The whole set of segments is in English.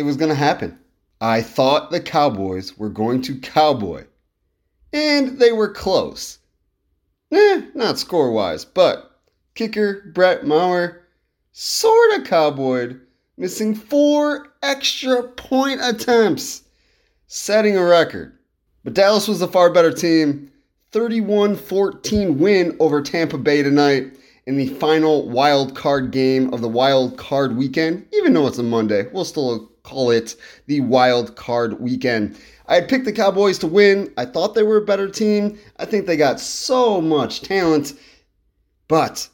it was going to happen. I thought the Cowboys were going to cowboy. And they were close. Eh, not score wise, but kicker Brett Maher sort of cowboyed, missing four extra point attempts, setting a record. But Dallas was a far better team. 31 14 win over Tampa Bay tonight in the final wild card game of the wild card weekend. Even though it's a Monday, we'll still call it the wild card weekend. I had picked the Cowboys to win. I thought they were a better team. I think they got so much talent, but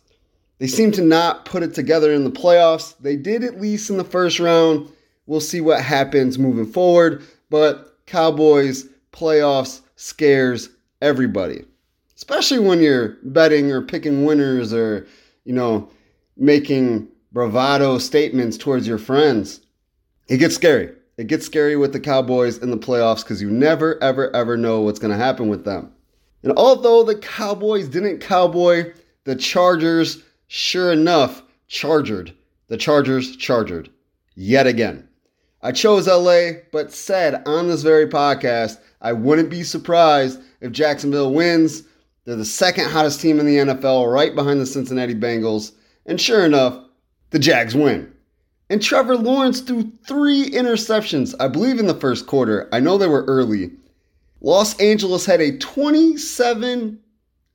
they seem to not put it together in the playoffs. They did at least in the first round. We'll see what happens moving forward, but Cowboys playoffs scares everybody. Especially when you're betting or picking winners or, you know, making bravado statements towards your friends. It gets scary. It gets scary with the Cowboys in the playoffs because you never, ever, ever know what's going to happen with them. And although the Cowboys didn't cowboy, the Chargers, sure enough, chargered. The Chargers chargered yet again. I chose LA, but said on this very podcast I wouldn't be surprised if Jacksonville wins. They're the second hottest team in the NFL, right behind the Cincinnati Bengals. And sure enough, the Jags win. And Trevor Lawrence threw three interceptions, I believe, in the first quarter. I know they were early. Los Angeles had a 27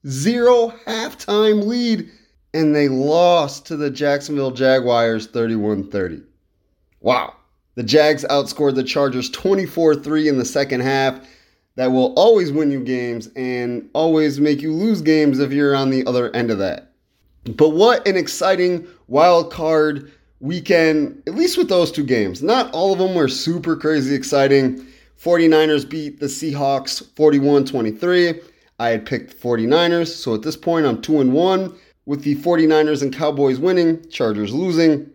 0 halftime lead, and they lost to the Jacksonville Jaguars 31 30. Wow. The Jags outscored the Chargers 24 3 in the second half. That will always win you games and always make you lose games if you're on the other end of that. But what an exciting wild card weekend, at least with those two games. Not all of them were super crazy exciting. 49ers beat the Seahawks 41 23. I had picked 49ers, so at this point I'm 2 and 1 with the 49ers and Cowboys winning, Chargers losing.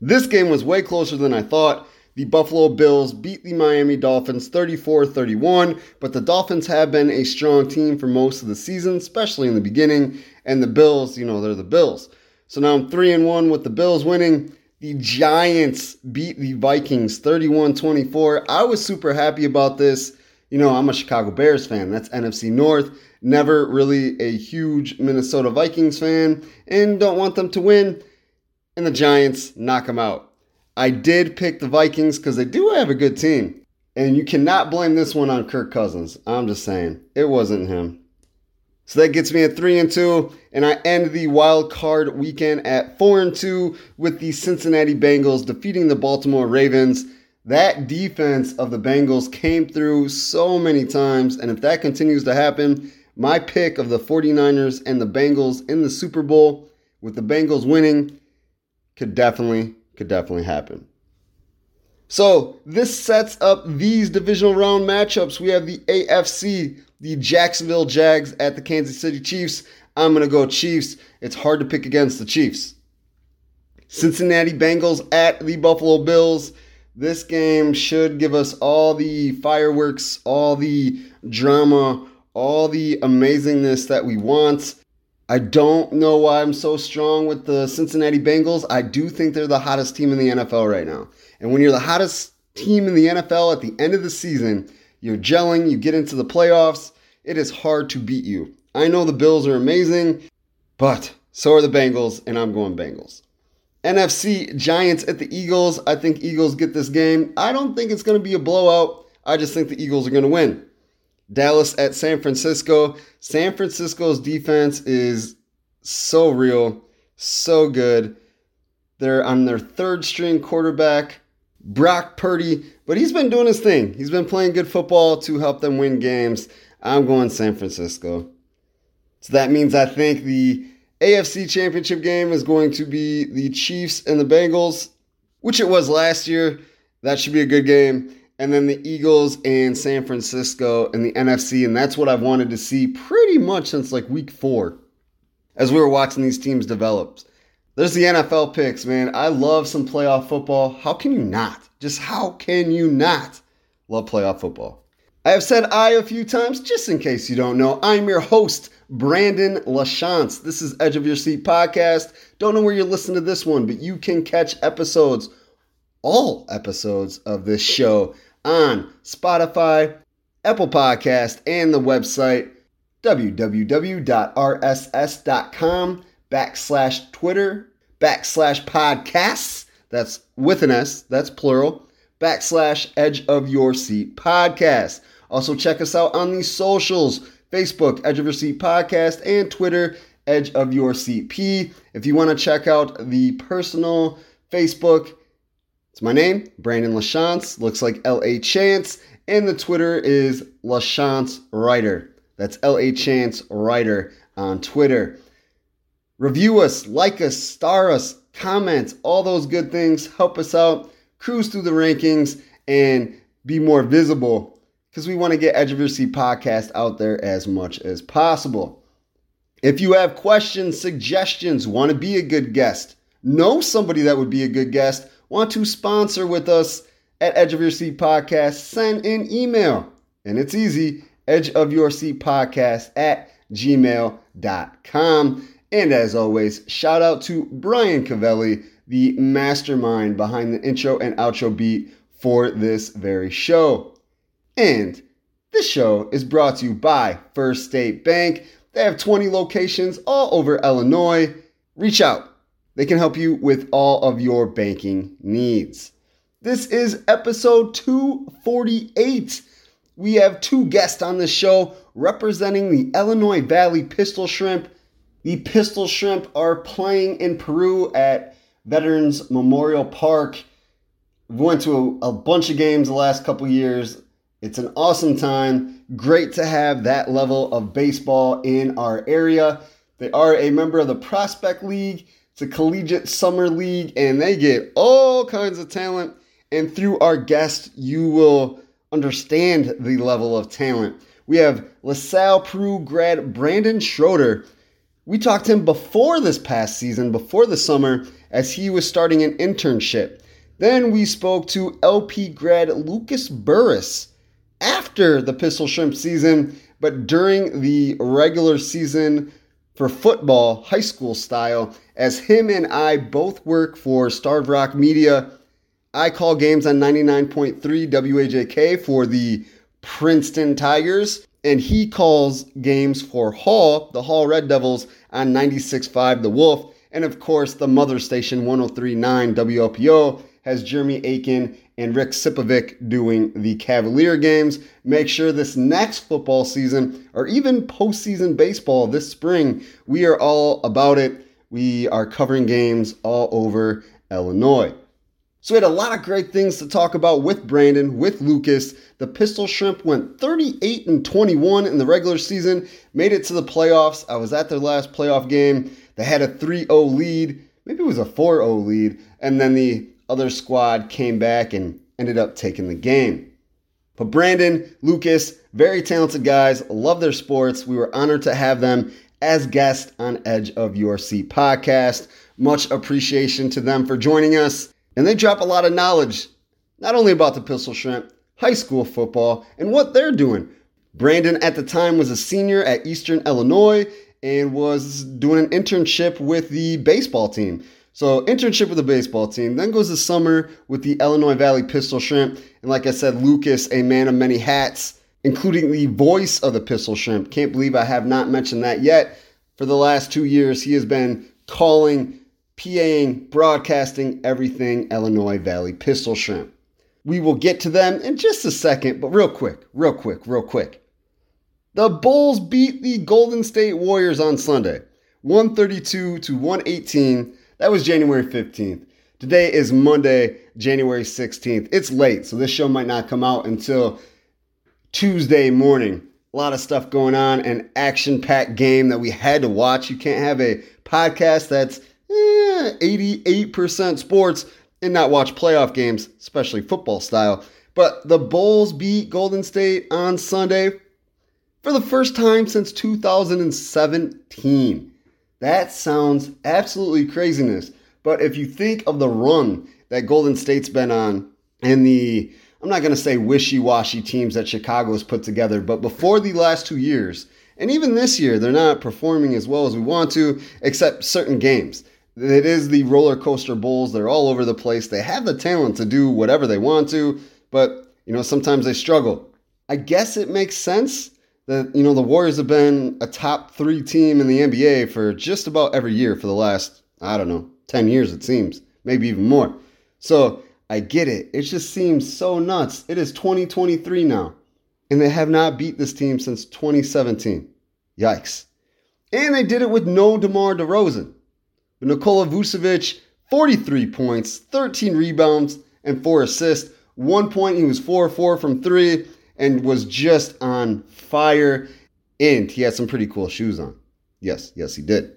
This game was way closer than I thought. The Buffalo Bills beat the Miami Dolphins 34 31, but the Dolphins have been a strong team for most of the season, especially in the beginning. And the Bills, you know, they're the Bills. So now I'm 3 and 1 with the Bills winning. The Giants beat the Vikings 31 24. I was super happy about this. You know, I'm a Chicago Bears fan. That's NFC North. Never really a huge Minnesota Vikings fan and don't want them to win. And the Giants knock them out. I did pick the Vikings because they do have a good team. And you cannot blame this one on Kirk Cousins. I'm just saying, it wasn't him. So that gets me at 3 and 2 and I end the wild card weekend at 4 and 2 with the Cincinnati Bengals defeating the Baltimore Ravens. That defense of the Bengals came through so many times and if that continues to happen, my pick of the 49ers and the Bengals in the Super Bowl with the Bengals winning could definitely could definitely happen. So this sets up these divisional round matchups. We have the AFC, the Jacksonville Jags at the Kansas City Chiefs. I'm going to go Chiefs. It's hard to pick against the Chiefs. Cincinnati Bengals at the Buffalo Bills. This game should give us all the fireworks, all the drama, all the amazingness that we want. I don't know why I'm so strong with the Cincinnati Bengals. I do think they're the hottest team in the NFL right now. And when you're the hottest team in the NFL at the end of the season, you're gelling, you get into the playoffs, it is hard to beat you. I know the Bills are amazing, but so are the Bengals, and I'm going Bengals. NFC Giants at the Eagles. I think Eagles get this game. I don't think it's going to be a blowout. I just think the Eagles are going to win. Dallas at San Francisco. San Francisco's defense is so real, so good. They're on their third string quarterback, Brock Purdy, but he's been doing his thing. He's been playing good football to help them win games. I'm going San Francisco. So that means I think the AFC Championship game is going to be the Chiefs and the Bengals, which it was last year. That should be a good game and then the Eagles and San Francisco in the NFC. And that's what I've wanted to see pretty much since like week four as we were watching these teams develop. There's the NFL picks, man. I love some playoff football. How can you not? Just how can you not love playoff football? I have said I a few times, just in case you don't know. I'm your host, Brandon LaChance. This is Edge of Your Seat podcast. Don't know where you're listening to this one, but you can catch episodes all episodes of this show on Spotify, Apple Podcast, and the website www.rss.com backslash Twitter backslash podcasts. That's with an S, that's plural. Backslash Edge of Your Seat podcast. Also, check us out on the socials Facebook, Edge of Your Seat podcast, and Twitter, Edge of Your Seat P. If you want to check out the personal Facebook, it's my name, Brandon LaChance. Looks like L A Chance. And the Twitter is LaChance Writer. That's L A Chance Writer on Twitter. Review us, like us, star us, comment, all those good things. Help us out, cruise through the rankings, and be more visible because we want to get Edge of Your Seat podcast out there as much as possible. If you have questions, suggestions, want to be a good guest, know somebody that would be a good guest, want to sponsor with us, at Edge of Your Seat Podcast, send an email. And it's easy edge of your seat podcast at gmail.com. And as always, shout out to Brian Cavelli, the mastermind behind the intro and outro beat for this very show. And this show is brought to you by First State Bank. They have 20 locations all over Illinois. Reach out, they can help you with all of your banking needs. This is episode 248. We have two guests on the show representing the Illinois Valley Pistol Shrimp. The Pistol Shrimp are playing in Peru at Veterans Memorial Park. We went to a, a bunch of games the last couple years. It's an awesome time. Great to have that level of baseball in our area. They are a member of the Prospect League. It's a collegiate summer league, and they get all kinds of talent and through our guest, you will understand the level of talent. We have LaSalle Peru grad Brandon Schroeder. We talked to him before this past season, before the summer, as he was starting an internship. Then we spoke to LP grad Lucas Burris after the Pistol Shrimp season, but during the regular season for football, high school style, as him and I both work for Starved Rock Media I call games on 99.3 WAJK for the Princeton Tigers, and he calls games for Hall, the Hall Red Devils, on 96.5 The Wolf. And of course, the mother station 103.9 WLPO has Jeremy Aiken and Rick Sipovic doing the Cavalier games. Make sure this next football season, or even postseason baseball this spring, we are all about it. We are covering games all over Illinois. So we had a lot of great things to talk about with Brandon, with Lucas. The Pistol Shrimp went 38 and 21 in the regular season, made it to the playoffs. I was at their last playoff game. They had a 3-0 lead, maybe it was a 4-0 lead, and then the other squad came back and ended up taking the game. But Brandon, Lucas, very talented guys, love their sports. We were honored to have them as guests on Edge of Your Seat podcast. Much appreciation to them for joining us. And they drop a lot of knowledge, not only about the Pistol Shrimp, high school football, and what they're doing. Brandon at the time was a senior at Eastern Illinois and was doing an internship with the baseball team. So, internship with the baseball team, then goes the summer with the Illinois Valley Pistol Shrimp. And like I said, Lucas, a man of many hats, including the voice of the Pistol Shrimp. Can't believe I have not mentioned that yet. For the last two years, he has been calling PAing, broadcasting everything Illinois Valley Pistol Shrimp. We will get to them in just a second, but real quick, real quick, real quick. The Bulls beat the Golden State Warriors on Sunday, 132 to 118. That was January 15th. Today is Monday, January 16th. It's late, so this show might not come out until Tuesday morning. A lot of stuff going on, an action packed game that we had to watch. You can't have a podcast that's eh, 88% sports and not watch playoff games, especially football style. But the Bulls beat Golden State on Sunday for the first time since 2017. That sounds absolutely craziness. But if you think of the run that Golden State's been on and the, I'm not going to say wishy washy teams that Chicago's put together, but before the last two years, and even this year, they're not performing as well as we want to, except certain games. It is the roller coaster bulls. They're all over the place. They have the talent to do whatever they want to, but you know, sometimes they struggle. I guess it makes sense that you know the Warriors have been a top three team in the NBA for just about every year for the last I don't know ten years it seems, maybe even more. So I get it. It just seems so nuts. It is 2023 now, and they have not beat this team since 2017. Yikes! And they did it with no DeMar DeRozan. Nikola Vucevic, 43 points, 13 rebounds, and 4 assists. One point, he was 4 4 from 3 and was just on fire. And he had some pretty cool shoes on. Yes, yes, he did.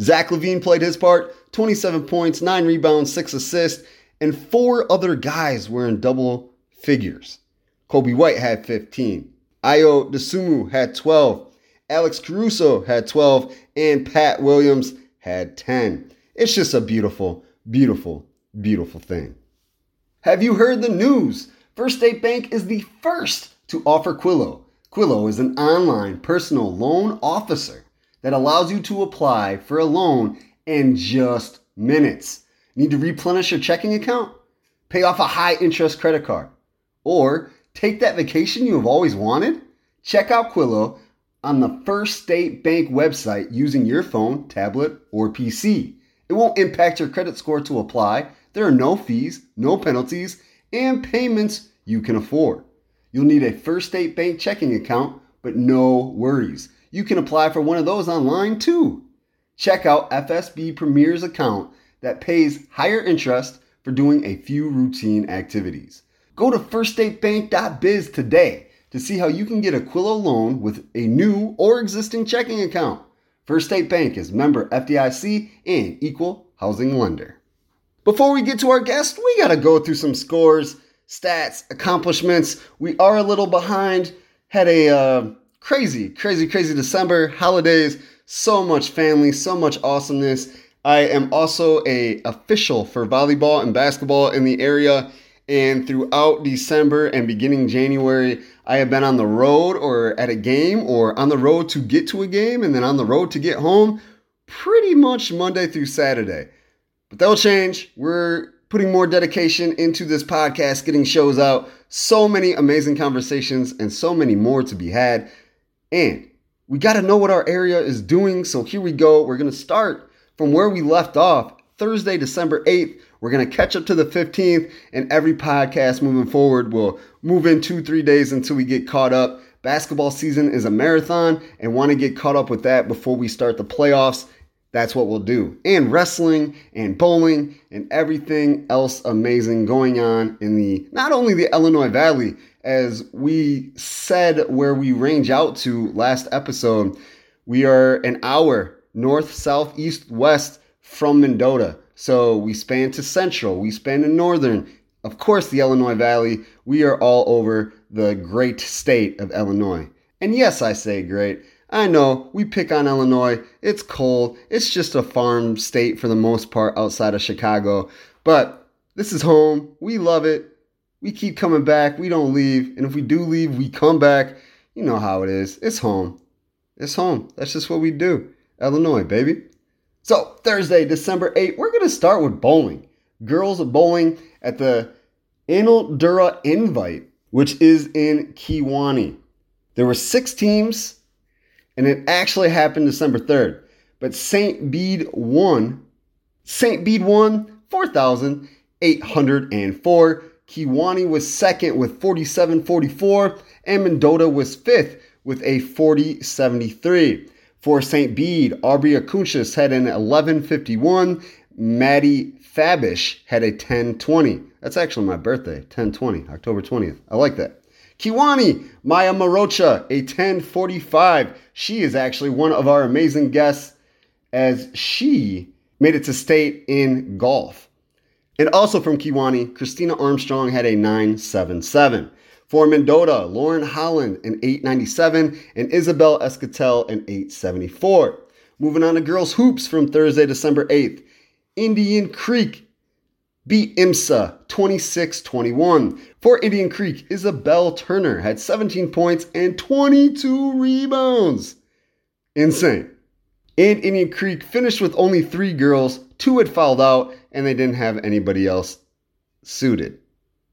Zach LaVine played his part 27 points, 9 rebounds, 6 assists, and four other guys were in double figures. Coby White had 15. Ayo Dosunmu had 12. Alex Caruso had 12. And Pat Williams had 10. It's just a beautiful, beautiful, beautiful thing. Have you heard the news? First State Bank is the first to offer Quillo. Quillo is an online personal loan officer that allows you to apply for a loan in just minutes. Need to replenish your checking account? Pay off a high interest credit card? Or take that vacation you have always wanted? Check out Quillo on the First State Bank website using your phone, tablet, or PC. It won't impact your credit score to apply. There are no fees, no penalties, and payments you can afford. You'll need a First State Bank checking account, but no worries. You can apply for one of those online too. Check out FSB Premier's account that pays higher interest for doing a few routine activities. Go to firststatebank.biz today to see how you can get a Quillo loan with a new or existing checking account. First State Bank is member FDIC and equal housing lender. Before we get to our guest, we got to go through some scores stats, accomplishments. We are a little behind. Had a uh, crazy, crazy, crazy December holidays. So much family, so much awesomeness. I am also a official for volleyball and basketball in the area. And throughout December and beginning January, I have been on the road or at a game or on the road to get to a game and then on the road to get home pretty much Monday through Saturday. But that will change. We're putting more dedication into this podcast, getting shows out. So many amazing conversations and so many more to be had. And we got to know what our area is doing. So here we go. We're going to start from where we left off Thursday, December 8th. We're going to catch up to the 15th, and every podcast moving forward will move in two, three days until we get caught up. Basketball season is a marathon and want to get caught up with that before we start the playoffs that's what we'll do. And wrestling and bowling and everything else amazing going on in the not only the Illinois Valley, as we said where we range out to last episode, we are an hour north, south, east, west from Mendota. So we span to central, we span to northern, of course, the Illinois Valley. We are all over the great state of Illinois. And yes, I say great I know we pick on Illinois. It's cold. It's just a farm state for the most part outside of Chicago. But this is home. We love it. We keep coming back. We don't leave. And if we do leave, we come back. You know how it is. It's home. It's home. That's just what we do. Illinois, baby. So, Thursday, December 8th, we're going to start with bowling. Girls bowling at the Dura Invite, which is in Kewanee. There were six teams and it actually happened December 3rd. But St. Bede won. St. Bede won 4,804. Kewanee was second with 4744, and Mendota was fifth with a 4073. For St. Bede, Aubrey Akunchis had an 1151. Maddie Fabish had a 1020. That's actually my birthday, 1020, October 20th. I like that. Kewanee, Maya Marocha, a 1045. She is actually one of our amazing guests as she made it to state in golf. And also from Kewanee, Christina Armstrong had a 977. For Mendota, Lauren Holland, an 897, and Isabel Escatel, an 874. Moving on to girls hoops from Thursday, December 8th. Indian Creek beat IMSA 26 21. For Indian Creek, Isabel Turner had 17 points and 22 rebounds. Insane. And Indian Creek finished with only three girls two had fouled out, and they didn't have anybody else suited.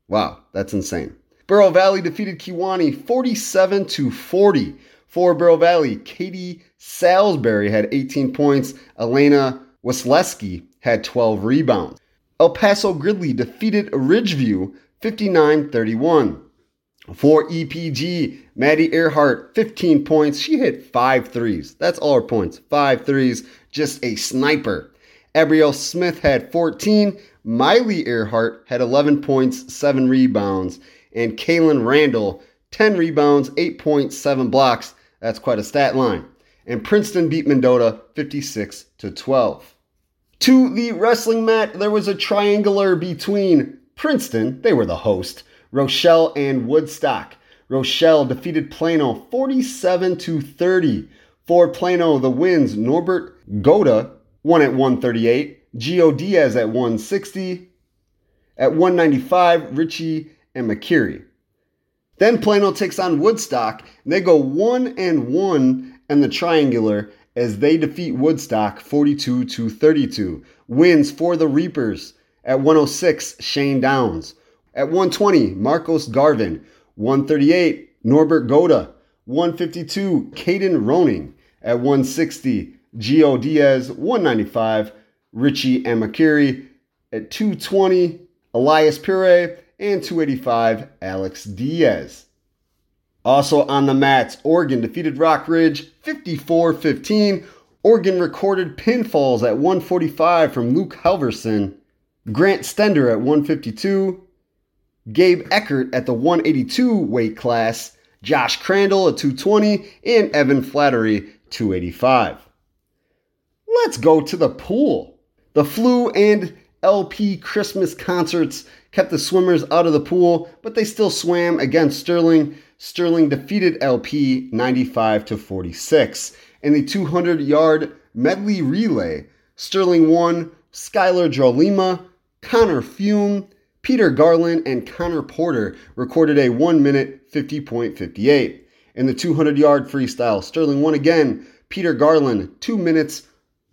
Wow, that's insane. Bureau Valley defeated Kewanee 47 to 40. For Bureau Valley, Katie Salisbury had 18 points. Elena Wesleski had 12 rebounds. El Paso Gridley defeated Ridgeview 59 31. For EPG, Maddie Earhart, 15 points. She hit five threes. That's all her points. Five threes. Just a sniper. Abrielle Smith had 14. Miley Earhart had 11 points, 7 rebounds. And Kaylin Randall, 10 rebounds, 8.7 blocks. That's quite a stat line. And Princeton beat Mendota 56 to 12. To the wrestling mat, there was a triangular between Princeton, they were the host, Rochelle and Woodstock. Rochelle defeated Plano 47 to 30. For Plano, the wins Norbert Goda won at 138, Gio Diaz at 160, at 195 Richie Amakiri. Then Plano takes on Woodstock, and they go 1 and 1 in the triangular as they defeat Woodstock 42 to 32. Wins for the Reapers at 106 Shane Downs. At 120, Marcos Garvin. 138, Norbert Goda. 152, Caden Roning. At 160, Gio Diaz. 195, Richie Amakiri. At 220, Elias Pire. And 285, Alex Diaz. Also on the mats, Oregon defeated Rock Ridge 54 15. Oregon recorded pinfalls at 145 from Luke Halverson. Grant Stender at 152. Gabe Eckert at the 182 weight class, Josh Crandall at 220, and Evan Flattery 285. Let's go to the pool. The flu and LP Christmas concerts kept the swimmers out of the pool, but they still swam against Sterling. Sterling defeated LP 95 to 46. In the 200 yard medley relay, Sterling won, Skylar Jolima, Connor Fume, Peter Garland and Connor Porter recorded a 1 minute 50.58. In the 200 yard freestyle, Sterling won again. Peter Garland, 2 minutes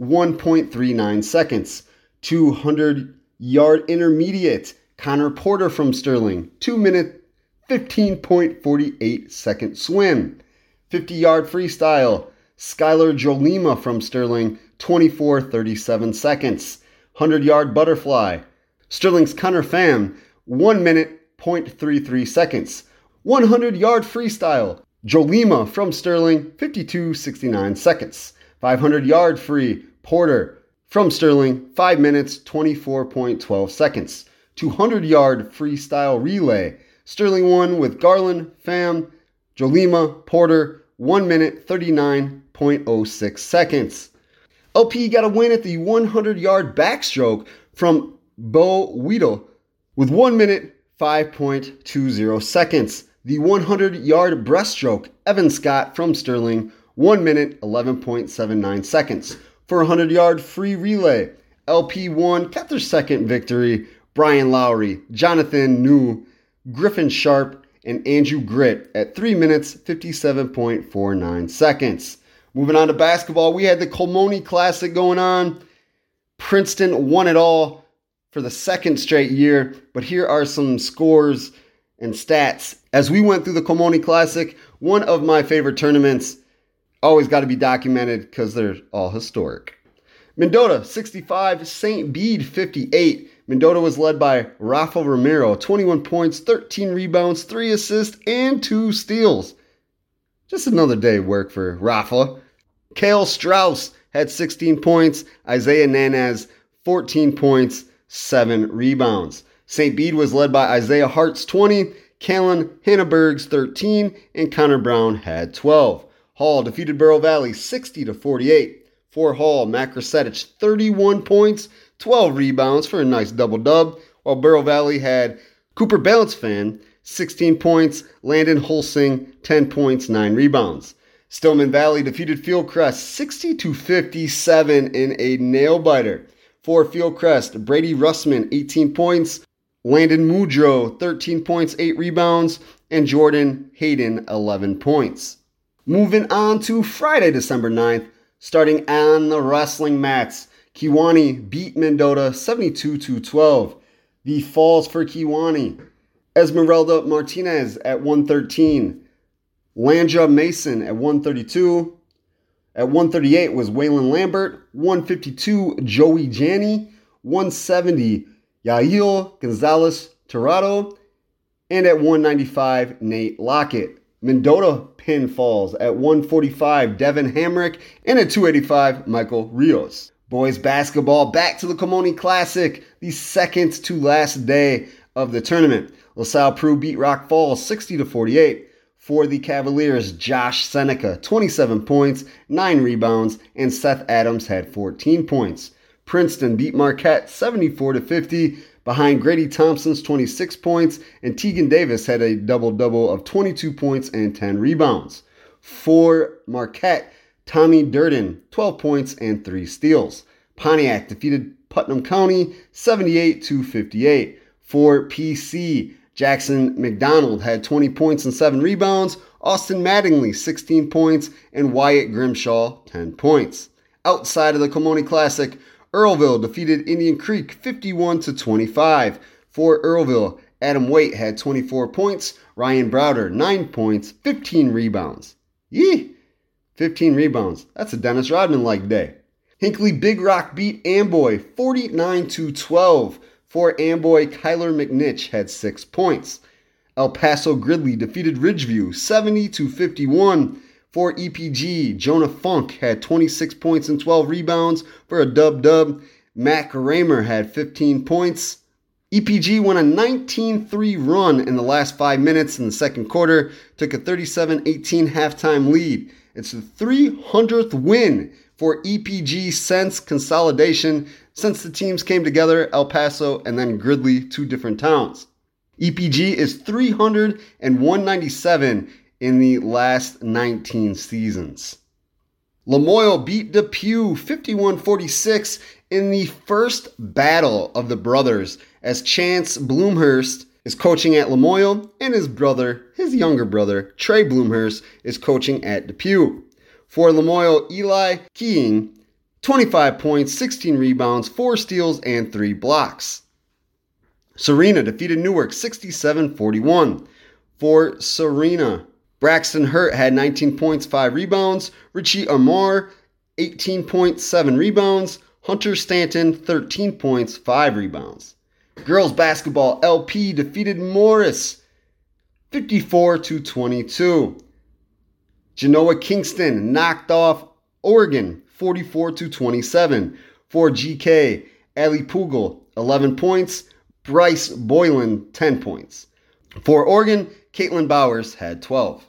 1.39 seconds. 200 yard intermediate, Connor Porter from Sterling, 2 minute 15.48 second swim. 50 yard freestyle, Skylar Jolima from Sterling, 24.37 seconds. 100 yard butterfly, Sterling's Connor Pham, 1 minute 0.33 seconds. 100 yard freestyle, Jolima from Sterling, 52.69 seconds. 500 yard free, Porter from Sterling, 5 minutes 24.12 seconds. 200 yard freestyle relay, Sterling won with Garland, Pham, Jolima, Porter, 1 minute 39.06 seconds. LP got a win at the 100 yard backstroke from Bo Weedle with 1 minute 5.20 seconds. The 100 yard breaststroke, Evan Scott from Sterling, 1 minute 11.79 seconds. For a 100 yard free relay, LP1 kept their second victory. Brian Lowry, Jonathan New, Griffin Sharp, and Andrew Grit at 3 minutes 57.49 seconds. Moving on to basketball, we had the Colmoni Classic going on. Princeton won it all for the second straight year. But here are some scores and stats. As we went through the Colmoni Classic, one of my favorite tournaments, always got to be documented because they're all historic. Mendota 65, St. Bede 58. Mendota was led by Rafa Romero, 21 points, 13 rebounds, 3 assists, and 2 steals. Just another day of work for Rafa. Kale Strauss had 16 points, Isaiah Nanaz 14 points, seven rebounds. St. Bede was led by Isaiah Hart's 20, Callan Hannaberg's 13, and Connor Brown had 12. Hall defeated Bureau Valley 60 to 48. For Hall, Matt 31 points, 12 rebounds for a nice double dub, while Bureau Valley had Cooper Balance fan 16 points, Landon Holsing 10 points, 9 rebounds. Stillman Valley defeated Fieldcrest 60 to 57 in a nail biter. For Fieldcrest, Brady Russman, 18 points. Landon Mudro, 13 points, 8 rebounds. And Jordan Hayden, 11 points. Moving on to Friday, December 9th, starting on the wrestling mats. Kewanee beat Mendota 72 to 12. The falls for Kewanee. Esmeralda Martinez at 113. Landra Mason at 132. At 138 was Waylon Lambert. 152, Joey Janney. 170, Yael Gonzalez Tirado. And at 195, Nate Lockett. Mendota Pin Falls at 145, Devin Hamrick. And at 285, Michael Rios. Boys basketball back to the Kimoni Classic, the second to last day of the tournament. LaSalle Peru beat Rock Falls 60 to 48. For the Cavaliers, Josh Seneca, 27 points, 9 rebounds, and Seth Adams had 14 points. Princeton beat Marquette 74 to 50 behind Grady Thompson's 26 points, and Tegan Davis had a double double of 22 points and 10 rebounds. For Marquette, Tommy Durden, 12 points and 3 steals. Pontiac defeated Putnam County 78 to 58. For PC, Jackson McDonald had 20 points and 7 rebounds, Austin Mattingly 16 points, and Wyatt Grimshaw 10 points. Outside of the Kimoni Classic, Earlville defeated Indian Creek 51 to 25. For Earlville, Adam Waite had 24 points, Ryan Browder 9 points, 15 rebounds. Yee! 15 rebounds. That's a Dennis Rodman like day. Hinckley Big Rock beat Amboy 49 to 12. For Amboy, Kyler McNich had six points. El Paso Gridley defeated Ridgeview 70 to 51. For EPG, Jonah Funk had 26 points and 12 rebounds for a dub dub. Mac Raymer had 15 points. EPG won a 19 3 run in the last five minutes in the second quarter, took a 37 18 halftime lead. It's the 300th win for EPG since consolidation since the teams came together, El Paso and then Gridley, two different towns. EPG is 300 and 197 in the last 19 seasons. Lamoille beat DePue 51-46 in the first battle of the brothers as Chance Bloomhurst is coaching at Lamoille and his brother, his younger brother, Trey Bloomhurst, is coaching at DePue. For Lamoille, Eli Keating 25 points, 16 rebounds, 4 steals, and 3 blocks. Serena defeated Newark 67 41. For Serena, Braxton Hurt had 19 points, 5 rebounds. Richie Amar, 18 points, 7 rebounds. Hunter Stanton, 13 points, 5 rebounds. Girls basketball LP defeated Morris 54 to 22. Genoa Kingston knocked off Oregon 44 to 27. For GK, Ali Pugel, 11 points. Bryce Boylan, 10 points. For Oregon, Caitlin Bowers had 12.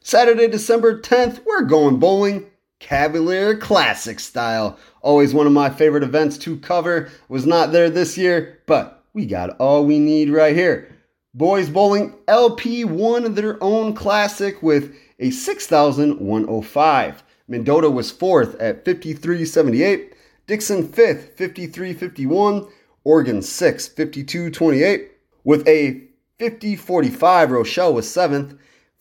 Saturday, December 10th, we're going bowling. Cavalier Classic style. Always one of my favorite events to cover. Was not there this year, but we got all we need right here. Boys Bowling LP won their own classic with a 6,105. Mendota was fourth at 53.78. Dixon fifth, 53.51. Oregon sixth, 52.28. With a 50.45, Rochelle was seventh.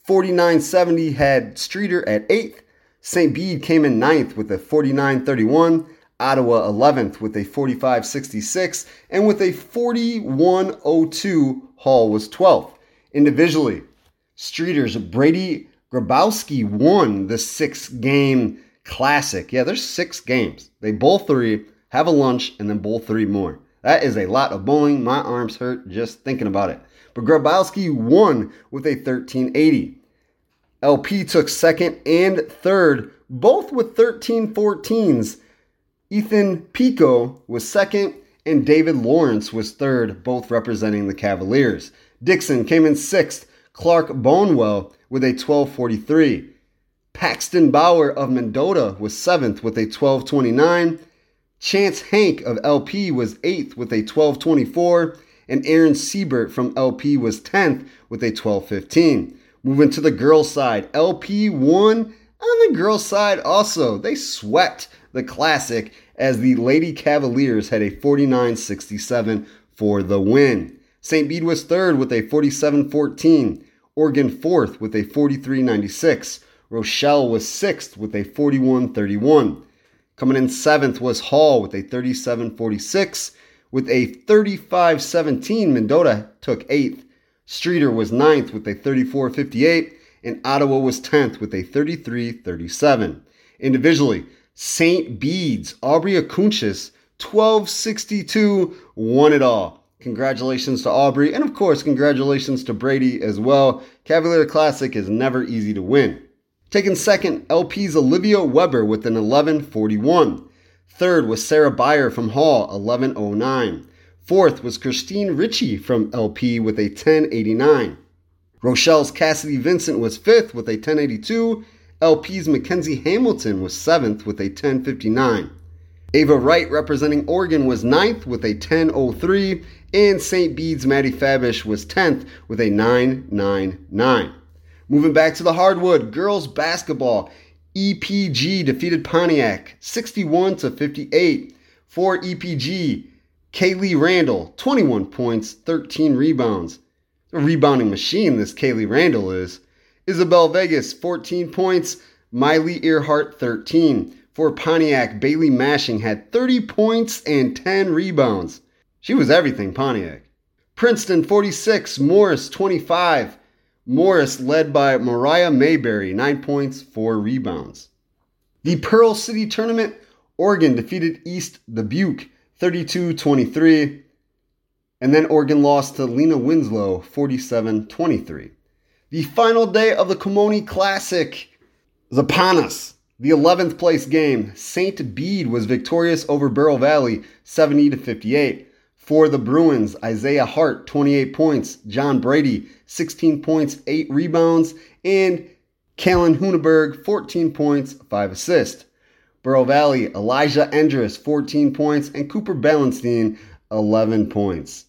49.70 had Streator at eighth. St. Bede came in ninth with a 49.31. Ottawa 11th with a 45.66. And with a 41.02, Hall was 12th. Individually, Streator's Brady Grabowski won the six game classic. Yeah, there's six games. They bowl three, have a lunch, and then bowl three more. That is a lot of bowling. My arms hurt just thinking about it. But Grabowski won with a 1380. LP took second and third, both with 13 14s. Ethan Pico was second, and David Lawrence was third, both representing the Cavaliers. Dixon came in sixth. Clark Bonewell with a 1243. Paxton Bauer of Mendota was 7th with a 1229. Chance Hank of LP was 8th with a 1224. And Aaron Siebert from LP was 10th with a 1215. Moving to the girls' side, LP won on the girls' side also. They swept the classic as the Lady Cavaliers had a 49 67 for the win. St. Bede was third with a 47 14. Oregon fourth with a 43.96. Rochelle was sixth with a 41.31. Coming in seventh was Hall with a 37 46. With a 35 17, Mendota took eighth. Streator was ninth with a 34 58, and Ottawa was 10th with a 33 37. Individually, St. Bede's, Aubrey Akunchis, 1262, won it all. Congratulations to Aubrey, and of course, congratulations to Brady as well. Cavalier Classic is never easy to win. Taking second, LP's Olivia Weber with an 1141. Third was Sarah Beyer from Hall, 1109. Fourth was Christine Ritchie from LP with a 1089. Rochelle's Cassidy Vincent was fifth with a 1082. LP's Mackenzie Hamilton was seventh with a 1059. Ava Wright representing Oregon was ninth with a 1003. And St. Bede's Maddie Fabish was 10th with a 999. Moving back to the hardwood, girls basketball. EPG defeated Pontiac 61 to 58. For EPG, Kaylee Randall, 21 points, 13 rebounds. A rebounding machine, this Kaylee Randall is. Isabel Vegas, 14 points. Miley Earhart, 13. For Pontiac, Bailey Mashing had 30 points and 10 rebounds. She was everything, Pontiac. Princeton, 46. Morris, 25. Morris led by Mariah Mayberry, 9 points, 4 rebounds. The Pearl City Tournament, Oregon defeated East Dubuque 32 23. And then Oregon lost to Lena Winslow 47 23. The final day of the Kimoni Classic is upon us. The 11th place game, St. Bede was victorious over Bureau Valley 70 to 58. For the Bruins, Isaiah Hart, 28 points. John Brady, 16 points, 8 rebounds. And Kalen Huneberg, 14 points, 5 assists. Bureau Valley, Elijah Endress, 14 points. And Cooper Ballenstein, 11 points.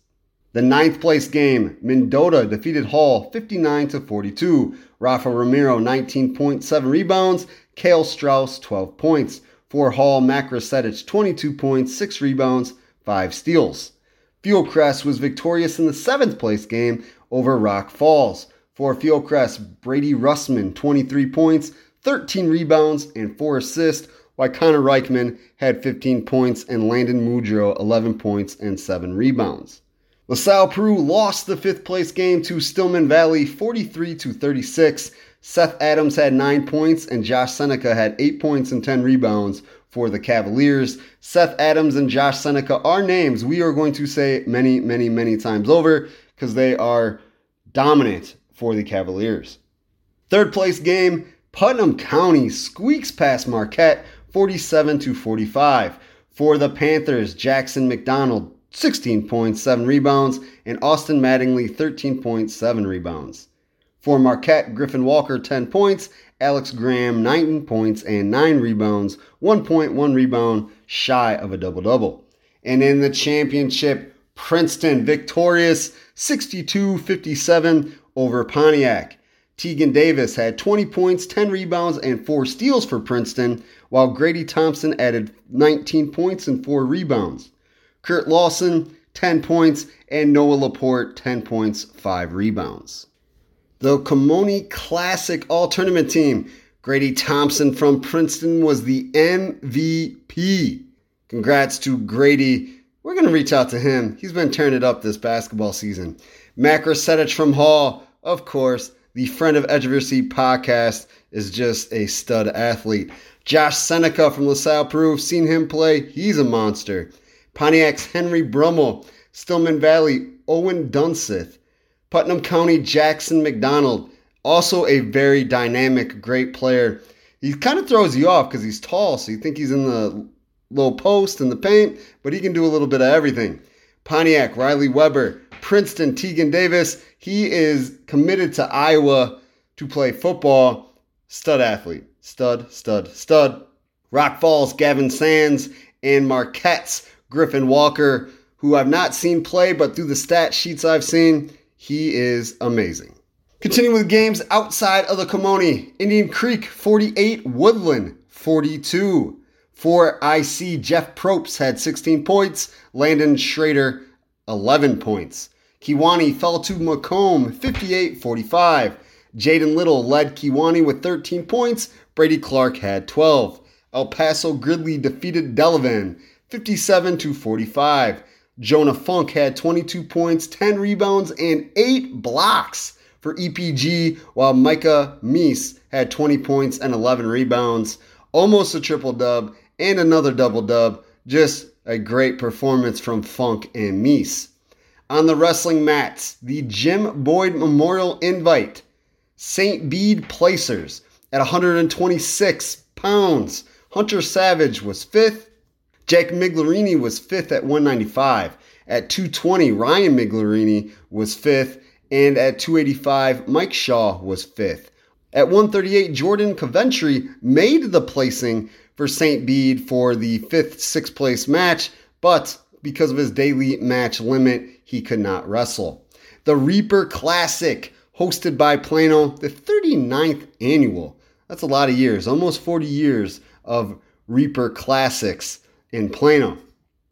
The ninth place game, Mendota defeated Hall 59 to 42. Rafa Ramiro 19.7 rebounds, Kale Strauss 12 points. For Hall, Mac 22 points, 6 rebounds, 5 steals. Fieldcrest was victorious in the seventh place game over Rock Falls. For Fieldcrest, Brady Russman, 23 points, 13 rebounds, and 4 assists, while Connor Reichman had 15 points and Landon Mudro 11 points and 7 rebounds. LaSalle Peru lost the fifth place game to Stillman Valley 43 to 36. Seth Adams had 9 points and Josh Seneca had 8 points and 10 rebounds for the Cavaliers. Seth Adams and Josh Seneca are names we are going to say many, many, many times over because they are dominant for the Cavaliers. Third place game, Putnam County squeaks past Marquette 47 to 45. For the Panthers, Jackson McDonald 16 points, 7 rebounds, and Austin Mattingly 13.7 rebounds. For Marquette, Griffin Walker 10 points, Alex Graham, 19 points and 9 rebounds, 1.1 rebound shy of a double double. And in the championship, Princeton victorious 62 57 over Pontiac. Tegan Davis had 20 points, 10 rebounds, and 4 steals for Princeton, while Grady Thompson added 19 points and 4 rebounds. Kurt Lawson, 10 points, and Noah Laporte, 10 points, 5 rebounds. The Kimoni Classic All Tournament team. Grady Thompson from Princeton was the MVP. Congrats to Grady. We're going to reach out to him. He's been turning it up this basketball season. Mac Setich from Hall, of course, the Friend of Edge of Your Seat podcast, is just a stud athlete. Josh Seneca from LaSalle Peru, seen him play. He's a monster. Pontiac's Henry Brummel, Stillman Valley, Owen Dunseth, Putnam County Jackson McDonald, also a very dynamic, great player. He kind of throws you off because he's tall, so you think he's in the low post in the paint, but he can do a little bit of everything. Pontiac, Riley Weber, Princeton, Tegan Davis. He is committed to Iowa to play football. Stud athlete. Stud, stud, stud. Rock Falls, Gavin Sands, and Marquette's Griffin Walker, who I've not seen play, but through the stat sheets I've seen, he is amazing. Continuing with games outside of the Kimoni, Indian Creek 48, Woodland 42. For IC, Jeff Probst had 16 points, Landon Schrader 11 points. Kewanee fell to Macomb 58 45. Jaden Little led Kewanee with 13 points, Brady Clark had 12. El Paso Gridley defeated Delavan 57 to 45. Jonah Funk had 22 points, 10 rebounds, and 8 blocks for EPG, while Micah Meese had 20 points and 11 rebounds. Almost a triple dub and another double dub. Just a great performance from Funk and Meese. On the wrestling mats, the Jim Boyd Memorial Invite, St. Bede Placers at 126 pounds. Hunter Savage was fifth. Jack Miglerini was fifth at 195. At 220, Ryan Miglerini was fifth. And at 285, Mike Shaw was fifth. At 138, Jordan Coventry made the placing for St. Bede for the fifth, sixth place match, but because of his daily match limit, he could not wrestle. The Reaper Classic, hosted by Plano, the 39th annual. That's a lot of years, almost 40 years of Reaper Classics in Plano.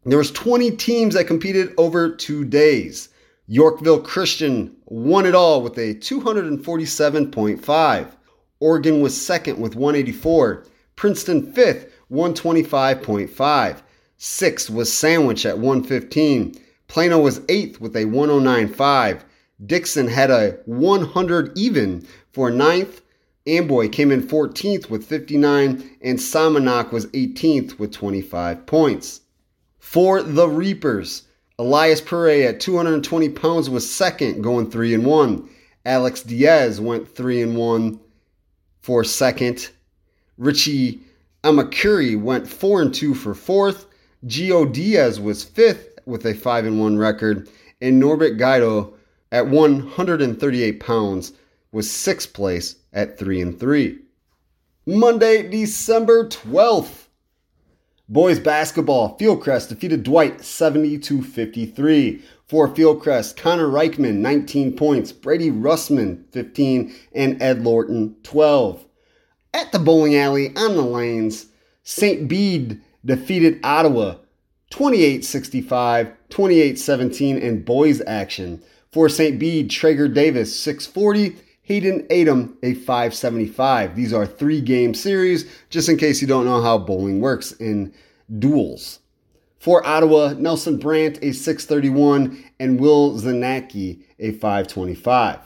There was 20 teams that competed over two days. Yorkville Christian won it all with a 247.5. Oregon was second with 184. Princeton fifth, 125.5. Sixth was Sandwich at 115. Plano was eighth with a 109.5. Dixon had a 100 even for ninth. Amboy came in 14th with 59, and Somonauk was 18th with 25 points. For the Reapers, Elias Pure at 220 pounds was second, going 3 and 1. Alex Diaz went 3 and 1 for second. Richie Amakiri went 4 and 2 for fourth. Gio Diaz was fifth with a 5 and 1 record. And Norbert Guido at 138 pounds was sixth place at 3 and 3. Monday, December 12th. Boys basketball, Fieldcrest defeated Dwight 70 to 53. For Fieldcrest, Connor Reichman 19 points, Brady Russman 15, and Ed Lorton 12. At the bowling alley on the lanes, St. Bede defeated Ottawa 28 65, 28 17 in boys action. For St. Bede, Traeger Davis 640, Hayden Adam a 575. These are three game series, just in case you don't know how bowling works in duels. For Ottawa, Nelson Brandt a 631 and Will Zanacki a 525.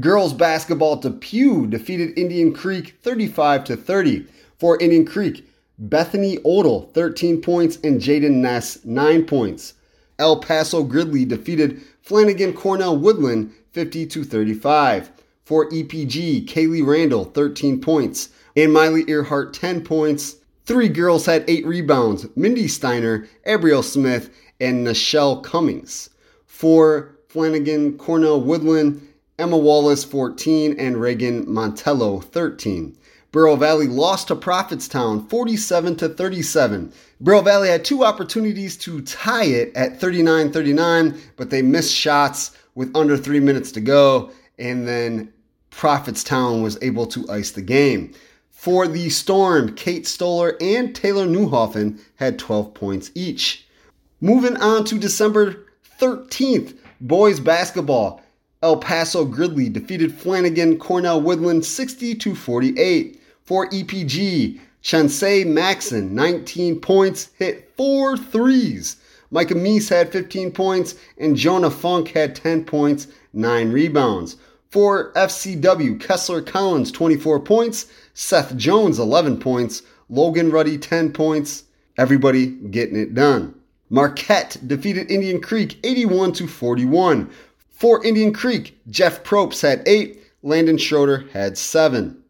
Girls basketball DePue defeated Indian Creek 35 to 30. For Indian Creek, Bethany Odell 13 points and Jaden Ness 9 points. El Paso Gridley defeated Flanagan Cornell Woodland 50 to 35. For EPG, Kaylee Randall, 13 points, and Miley Earhart, 10 points. Three girls had eight rebounds Mindy Steiner, Abriel Smith, and Nichelle Cummings. For Flanagan Cornell Woodland, Emma Wallace, 14, and Reagan Montello, 13. Bureau Valley lost to Prophetstown 47 to 37. Bureau Valley had two opportunities to tie it at 39 39, but they missed shots with under three minutes to go and then Prophetstown was able to ice the game. For the Storm, Kate Stoller and Taylor Newhoffen had 12 points each. Moving on to December 13th, boys basketball. El Paso Gridley defeated Flanagan Cornell Woodland 60 to 48. For EPG, Chansey Maxon, 19 points, hit four threes. Micah Meese had 15 points, and Jonah Funk had 10 points, 9 rebounds. For FCW, Kessler Collins 24 points, Seth Jones 11 points, Logan Ruddy 10 points. Everybody getting it done. Marquette defeated Indian Creek 81 to 41. For Indian Creek, Jeff Probst had 8, Landon Schroeder had 7.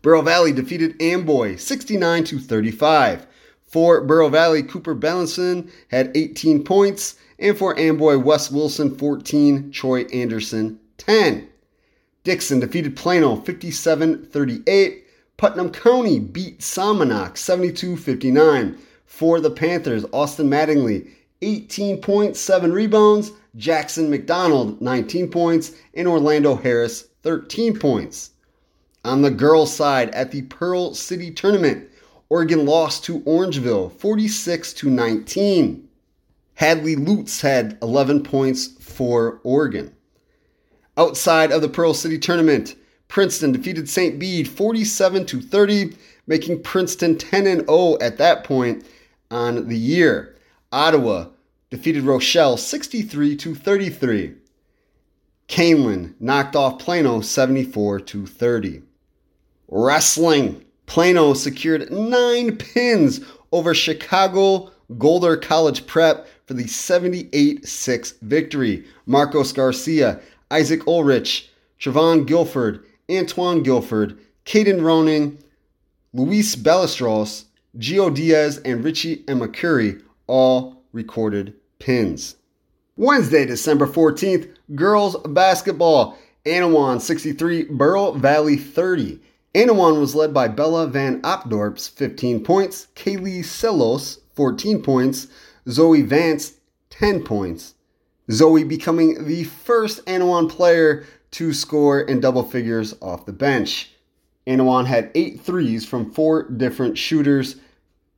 Bureau Valley defeated Amboy 69 to 35. For Bureau Valley, Cooper Bellinson had 18 points, and for Amboy, Wes Wilson 14, Troy Anderson 10. Dixon defeated Plano 57 38. Putnam County beat Somonauk 72 59. For the Panthers, Austin Mattingly 18 points, 7 rebounds. Jackson McDonald 19 points. And Orlando Harris 13 points. On the girls' side at the Pearl City Tournament, Oregon lost to Orangeville 46 to 19. Hadley Lutz had 11 points for Oregon. Outside of the Pearl City tournament, Princeton defeated St. Bede 47 to 30. making Princeton 10 and 0 at that point on the year. Ottawa defeated Rochelle 63 to 33. Kaneland knocked off Plano 74 to 30. Wrestling. Plano secured nine pins over Chicago Golder College Prep for the 78 6 victory. Marcos Garcia, Isaac Ulrich, Trevon Guilford, Antoine Guilford, Caden Roning, Luis Ballestros, Gio Diaz, and Richie Amakiri all recorded pins. Wednesday, December 14th, girls basketball. Annawan 63, Bureau Valley 30. Annawan was led by Bella Van Opdorps, 15 points, Kaylee Selos, 14 points, Zoe Vance, 10 points. Zoe becoming the first Annawan player to score in double figures off the bench. Annawan had eight threes from four different shooters,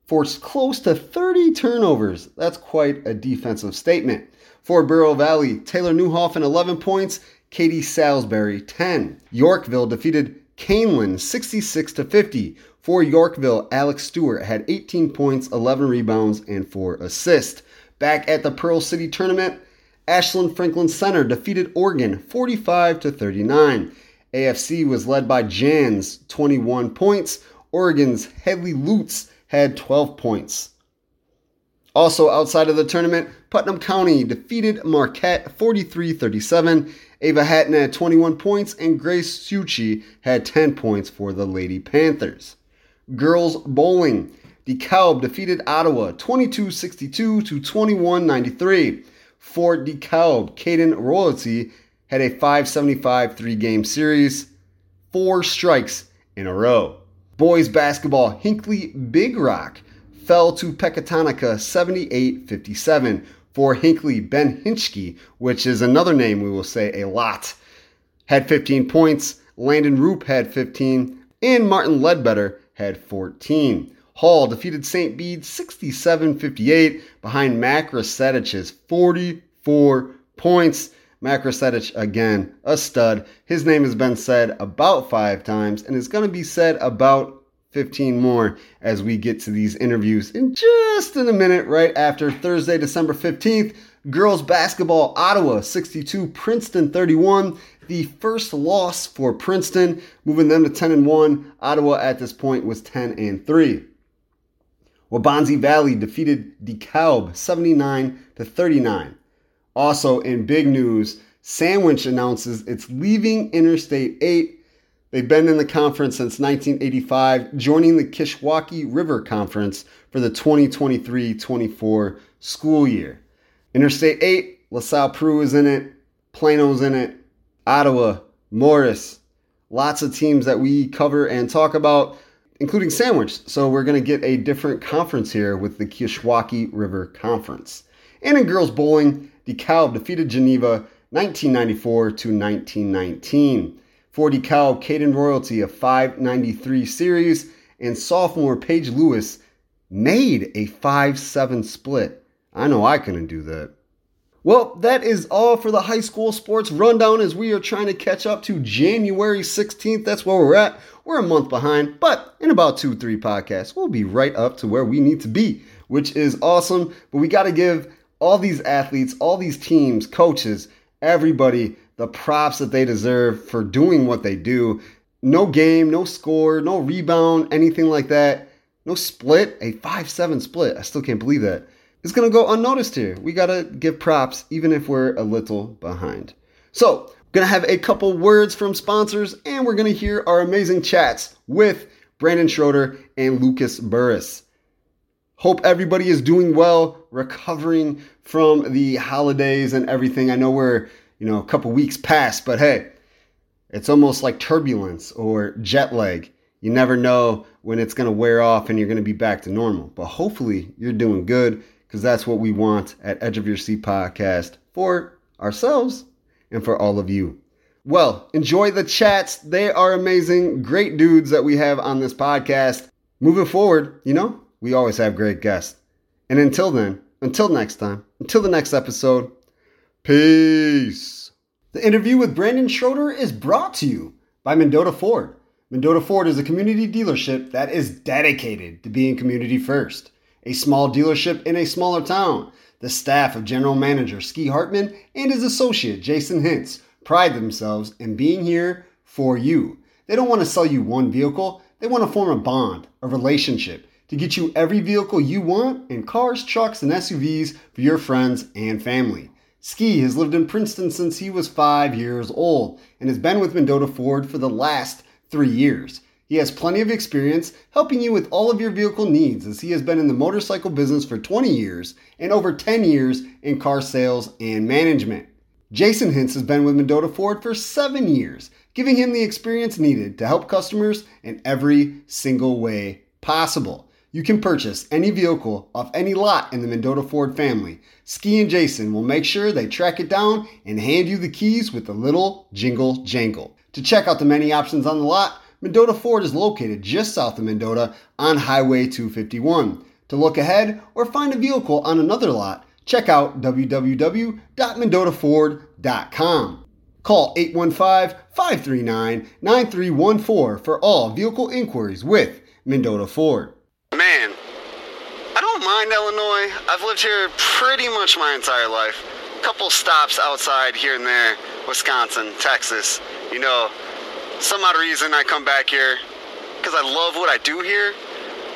forced close to 30 turnovers. That's quite a defensive statement. For Bureau Valley, Taylor Newhoff and 11 points, Katie Salisbury 10. Yorkville defeated Kaneland 66 to 50. For Yorkville, Alex Stewart had 18 points, 11 rebounds, and 4 assists. Back at the Pearl City tournament, Ashland Franklin Center defeated Oregon 45 to 39. AFC was led by Jans, 21 points. Oregon's Headley Lutz had 12 points. Also outside of the tournament, Putnam County defeated Marquette 43 37. Ava Hatton had 21 points, and Grace Suchi had 10 points for the Lady Panthers. Girls Bowling. DeKalb defeated Ottawa 22 62 to 21 93. For DeKalb, Caden Royalty had a 575 three game series, four strikes in a row. Boys basketball, Hinckley Big Rock fell to Pecatonica 78 57. For Hinckley, Ben Hinchke, which is another name we will say a lot, had 15 points. Landon Roop had 15, and Martin Ledbetter had 14. Hall defeated St. Bede 67 58 behind Macrosetich 44 points. Macrosetich, again, a stud. His name has been said about five times and is going to be said about 15 more as we get to these interviews in just in a minute, right after Thursday, December 15th. Girls basketball, Ottawa 62, Princeton 31. The first loss for Princeton, moving them to 10 and 1. Ottawa at this point was 10 and 3. Waubonsie Valley defeated DeKalb 79 to 39. Also in big news, Sandwich announces it's leaving Interstate 8 They've been in the conference since 1985, joining the Kishwaukee River Conference for the 2023 24 school year. Interstate 8, LaSalle Peru is in it, Plano's in it, Ottawa, Morris, lots of teams that we cover and talk about, including Sandwich. So we're going to get a different conference here with the Kishwaukee River Conference. And in girls bowling, DeKalb defeated Geneva 1994 to 1919. 40 cal Caden Royalty, a 593 series, and sophomore Paige Lewis made a 5 7 split. I know I couldn't do that. Well, that is all for the high school sports rundown as we are trying to catch up to January 16th. That's where we're at. We're a month behind, but in about two, three podcasts, we'll be right up to where we need to be, which is awesome. But we got to give all these athletes, all these teams, coaches, everybody the props that they deserve for doing what they do. No game, no score, no rebound, anything like that. No split, a 5 7 split. I still can't believe that. It's going to go unnoticed here. We got to give props even if we're a little behind. So, we're going to have a couple words from sponsors and we're going to hear our amazing chats with Brandon Schroeder and Lucas Burris. Hope everybody is doing well, recovering from the holidays and everything. I know we're you know, a couple weeks past, but hey, it's almost like turbulence or jet lag. You never know when it's going to wear off and you're going to be back to normal. But hopefully you're doing good because that's what we want at Edge of Your Seat podcast for ourselves and for all of you. Well, enjoy the chats. They are amazing, great dudes that we have on this podcast. Moving forward, you know, we always have great guests. And until then, until next time, until the next episode, Peace. The interview with Brandon Schroeder is brought to you by Mendota Ford. Mendota Ford is a community dealership that is dedicated to being community first. A small dealership in a smaller town. The staff of General Manager Ski Hartman and his associate Jason Hintz pride themselves in being here for you. They don't want to sell you one vehicle, they want to form a bond, a relationship to get you every vehicle you want in cars, trucks, and SUVs for your friends and family. Ski has lived in Princeton since he was five years old and has been with Mendota Ford for the last three years. He has plenty of experience helping you with all of your vehicle needs as he has been in the motorcycle business for 20 years and over 10 years in car sales and management. Jason Hintz has been with Mendota Ford for seven years, giving him the experience needed to help customers in every single way possible. You can purchase any vehicle off any lot in the Mendota Ford family. Ski and Jason will make sure they track it down and hand you the keys with a little jingle jangle. To check out the many options on the lot, Mendota Ford is located just south of Mendota on Highway 251. To look ahead or find a vehicle on another lot, check out www.mendotaford.com. Call 815 539 9314 for all vehicle inquiries with Mendota Ford. Man, I don't mind Illinois. I've lived here pretty much my entire life. A Couple stops outside here and there, Wisconsin, Texas. You know, some odd reason I come back here because I love what I do here.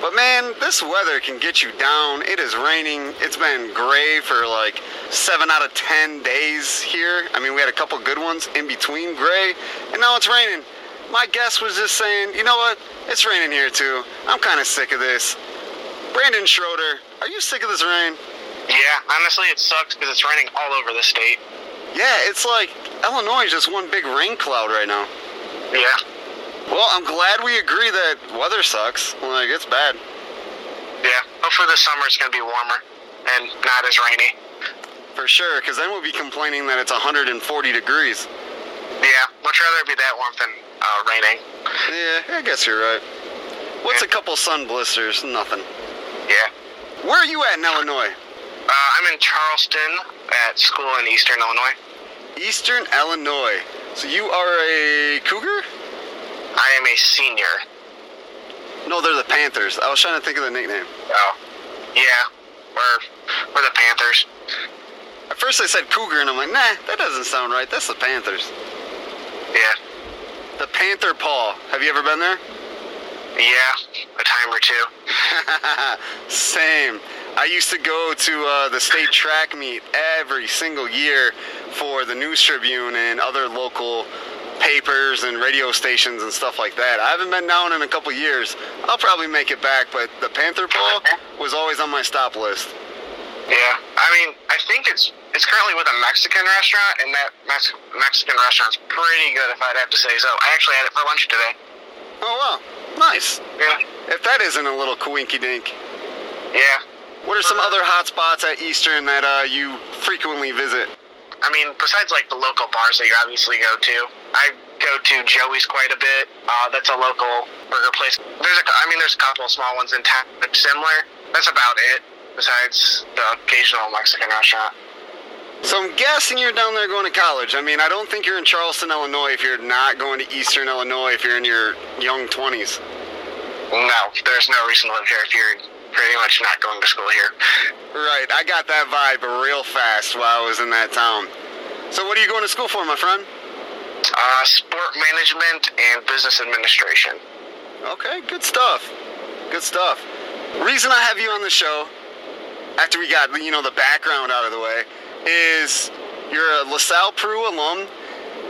But man, this weather can get you down. It is raining. It's been gray for like seven out of ten days here. I mean, we had a couple good ones in between gray, and now it's raining. My guest was just saying, you know what? It's raining here too. I'm kind of sick of this. Brandon Schroeder, are you sick of this rain? Yeah, honestly, it sucks because it's raining all over the state. Yeah, it's like Illinois is just one big rain cloud right now. Yeah. Well, I'm glad we agree that weather sucks. Like, it's bad. Yeah. Hopefully this summer it's going to be warmer and not as rainy. For sure, because then we'll be complaining that it's 140 degrees. Yeah, much rather it be that warm than uh, raining. Yeah, I guess you're right. What's a couple sun blisters? Nothing. Yeah. Where are you at in Illinois? Uh, I'm in Charleston at school in Eastern Illinois. Eastern Illinois. So you are a Cougar? I am a senior. No, they're the Panthers. I was trying to think of the nickname. Oh. Yeah. We're, we're the Panthers. At first I said Cougar, and I'm like, nah, that doesn't sound right. That's the Panthers. Yeah. The Panther Paw. Have you ever been there? Yeah. A time or two. Same. I used to go to uh, the state track meet every single year for the News Tribune and other local papers and radio stations and stuff like that. I haven't been down in a couple years. I'll probably make it back, but the Panther Paw was always on my stop list. Yeah. I mean, I think it's it's currently with a Mexican restaurant, and that Mex- Mexican restaurant's pretty good, if I'd have to say so. I actually had it for lunch today. Oh wow, nice. Yeah. If that isn't a little coinky dink. Yeah. What are some other hot spots at Eastern that uh, you frequently visit? I mean, besides like the local bars that you obviously go to, I go to Joey's quite a bit. Uh, that's a local burger place. There's a, I mean, there's a couple of small ones in town that's similar. That's about it. Besides the occasional Mexican restaurant. So I'm guessing you're down there going to college. I mean, I don't think you're in Charleston, Illinois if you're not going to Eastern Illinois if you're in your young 20s. No, there's no reason to live here if you're pretty much not going to school here. Right, I got that vibe real fast while I was in that town. So what are you going to school for, my friend? Uh, sport management and business administration. Okay, good stuff. Good stuff. Reason I have you on the show, after we got you know the background out of the way, is you're a LaSalle Peru alum.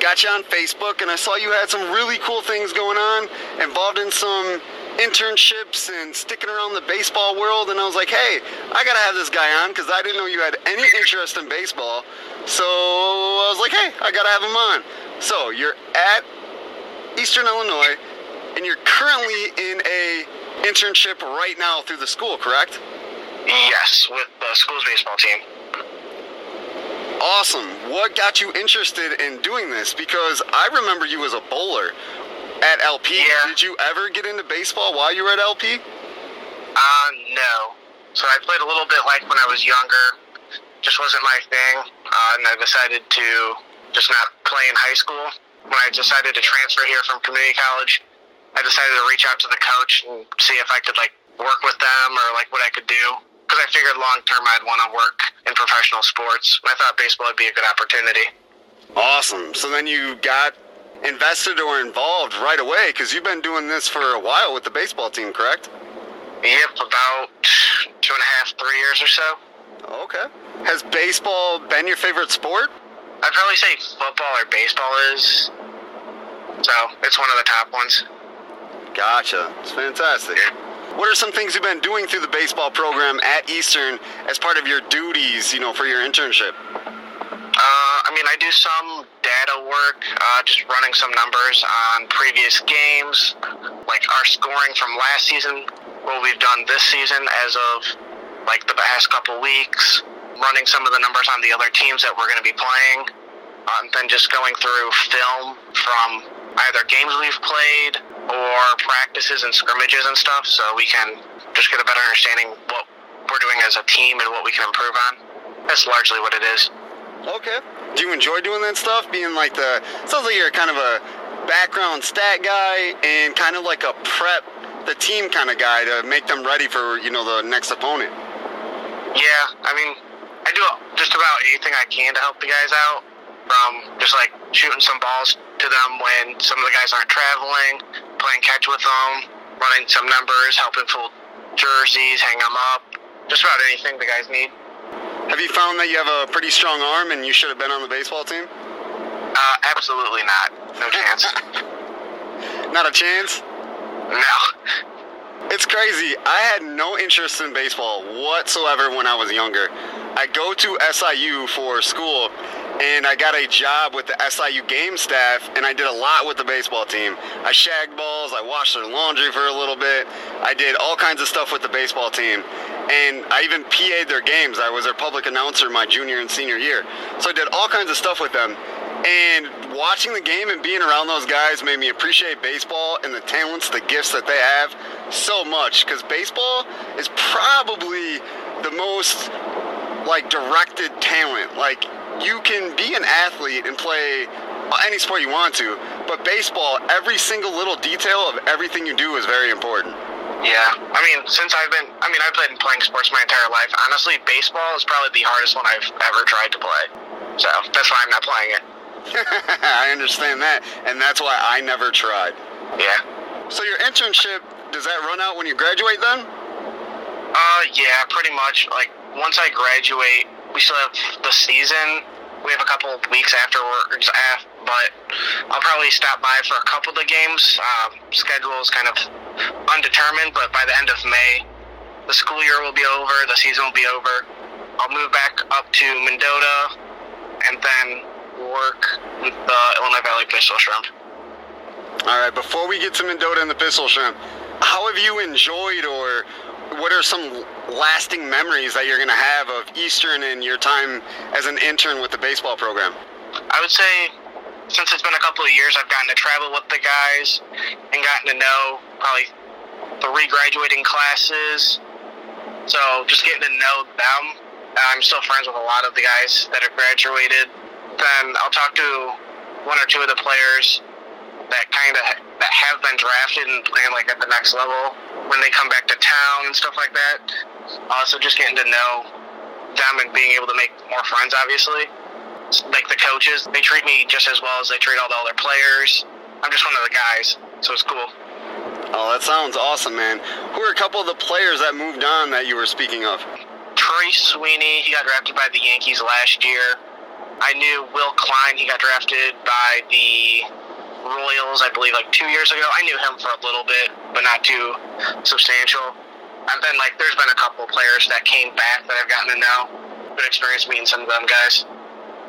Got you on Facebook, and I saw you had some really cool things going on, involved in some internships and sticking around the baseball world. And I was like, hey, I gotta have this guy on because I didn't know you had any interest in baseball. So I was like, hey, I gotta have him on. So you're at Eastern Illinois, and you're currently in a internship right now through the school, correct? Yes, with the school's baseball team. Awesome. What got you interested in doing this? Because I remember you as a bowler at LP. Yeah. Did you ever get into baseball while you were at LP? Uh, no. So I played a little bit like when I was younger. Just wasn't my thing. Uh, and I decided to just not play in high school. When I decided to transfer here from community college, I decided to reach out to the coach and see if I could like work with them or like what I could do because I figured long term I'd want to work in professional sports. And I thought baseball would be a good opportunity. Awesome. So then you got invested or involved right away because you've been doing this for a while with the baseball team, correct? Yep, about two and a half, three years or so. Okay. Has baseball been your favorite sport? I'd probably say football or baseball is. So it's one of the top ones. Gotcha. It's fantastic. What are some things you've been doing through the baseball program at Eastern as part of your duties, you know, for your internship? Uh, I mean, I do some data work, uh, just running some numbers on previous games, like our scoring from last season, what we've done this season as of like the past couple weeks, running some of the numbers on the other teams that we're going to be playing, and then just going through film from either games we've played or practices and scrimmages and stuff, so we can just get a better understanding what we're doing as a team and what we can improve on. That's largely what it is. Okay. Do you enjoy doing that stuff? Being like the sounds like you're kind of a background stat guy and kind of like a prep the team kind of guy to make them ready for you know the next opponent. Yeah, I mean, I do just about anything I can to help the guys out. From just like shooting some balls to them when some of the guys aren't traveling, playing catch with them, running some numbers, helping fill jerseys, hang them up, just about anything the guys need. Have you found that you have a pretty strong arm and you should have been on the baseball team? Uh, absolutely not. No chance. not a chance? No. It's crazy. I had no interest in baseball whatsoever when I was younger. I go to SIU for school and I got a job with the SIU game staff and I did a lot with the baseball team. I shagged balls, I washed their laundry for a little bit. I did all kinds of stuff with the baseball team. And I even PA'd their games. I was their public announcer my junior and senior year. So I did all kinds of stuff with them. And watching the game and being around those guys made me appreciate baseball and the talents, the gifts that they have so much. Because baseball is probably the most like directed talent. Like you can be an athlete and play any sport you want to, but baseball, every single little detail of everything you do is very important. Yeah, I mean, since I've been, I mean, I've been playing sports my entire life. Honestly, baseball is probably the hardest one I've ever tried to play. So that's why I'm not playing it. I understand that, and that's why I never tried. Yeah. So your internship does that run out when you graduate then? Uh, yeah, pretty much. Like once I graduate, we still have the season. We have a couple of weeks afterwards, but I'll probably stop by for a couple of the games. Um, schedule is kind of undetermined, but by the end of May, the school year will be over. The season will be over. I'll move back up to Mendota, and then work with the Illinois Valley Pistol Shrimp. All right, before we get to Mendota and the Pistol Shrimp, how have you enjoyed or what are some lasting memories that you're going to have of Eastern and your time as an intern with the baseball program? I would say since it's been a couple of years, I've gotten to travel with the guys and gotten to know probably three graduating classes. So just getting to know them. I'm still friends with a lot of the guys that have graduated then I'll talk to one or two of the players that kind of that have been drafted and playing like at the next level when they come back to town and stuff like that. Also, just getting to know them and being able to make more friends. Obviously, like the coaches, they treat me just as well as they treat all the other players. I'm just one of the guys, so it's cool. Oh, that sounds awesome, man. Who are a couple of the players that moved on that you were speaking of? Trey Sweeney, he got drafted by the Yankees last year. I knew Will Klein. He got drafted by the Royals, I believe, like two years ago. I knew him for a little bit, but not too substantial. And then, like, there's been a couple players that came back that I've gotten to know. Good experience meeting some of them guys.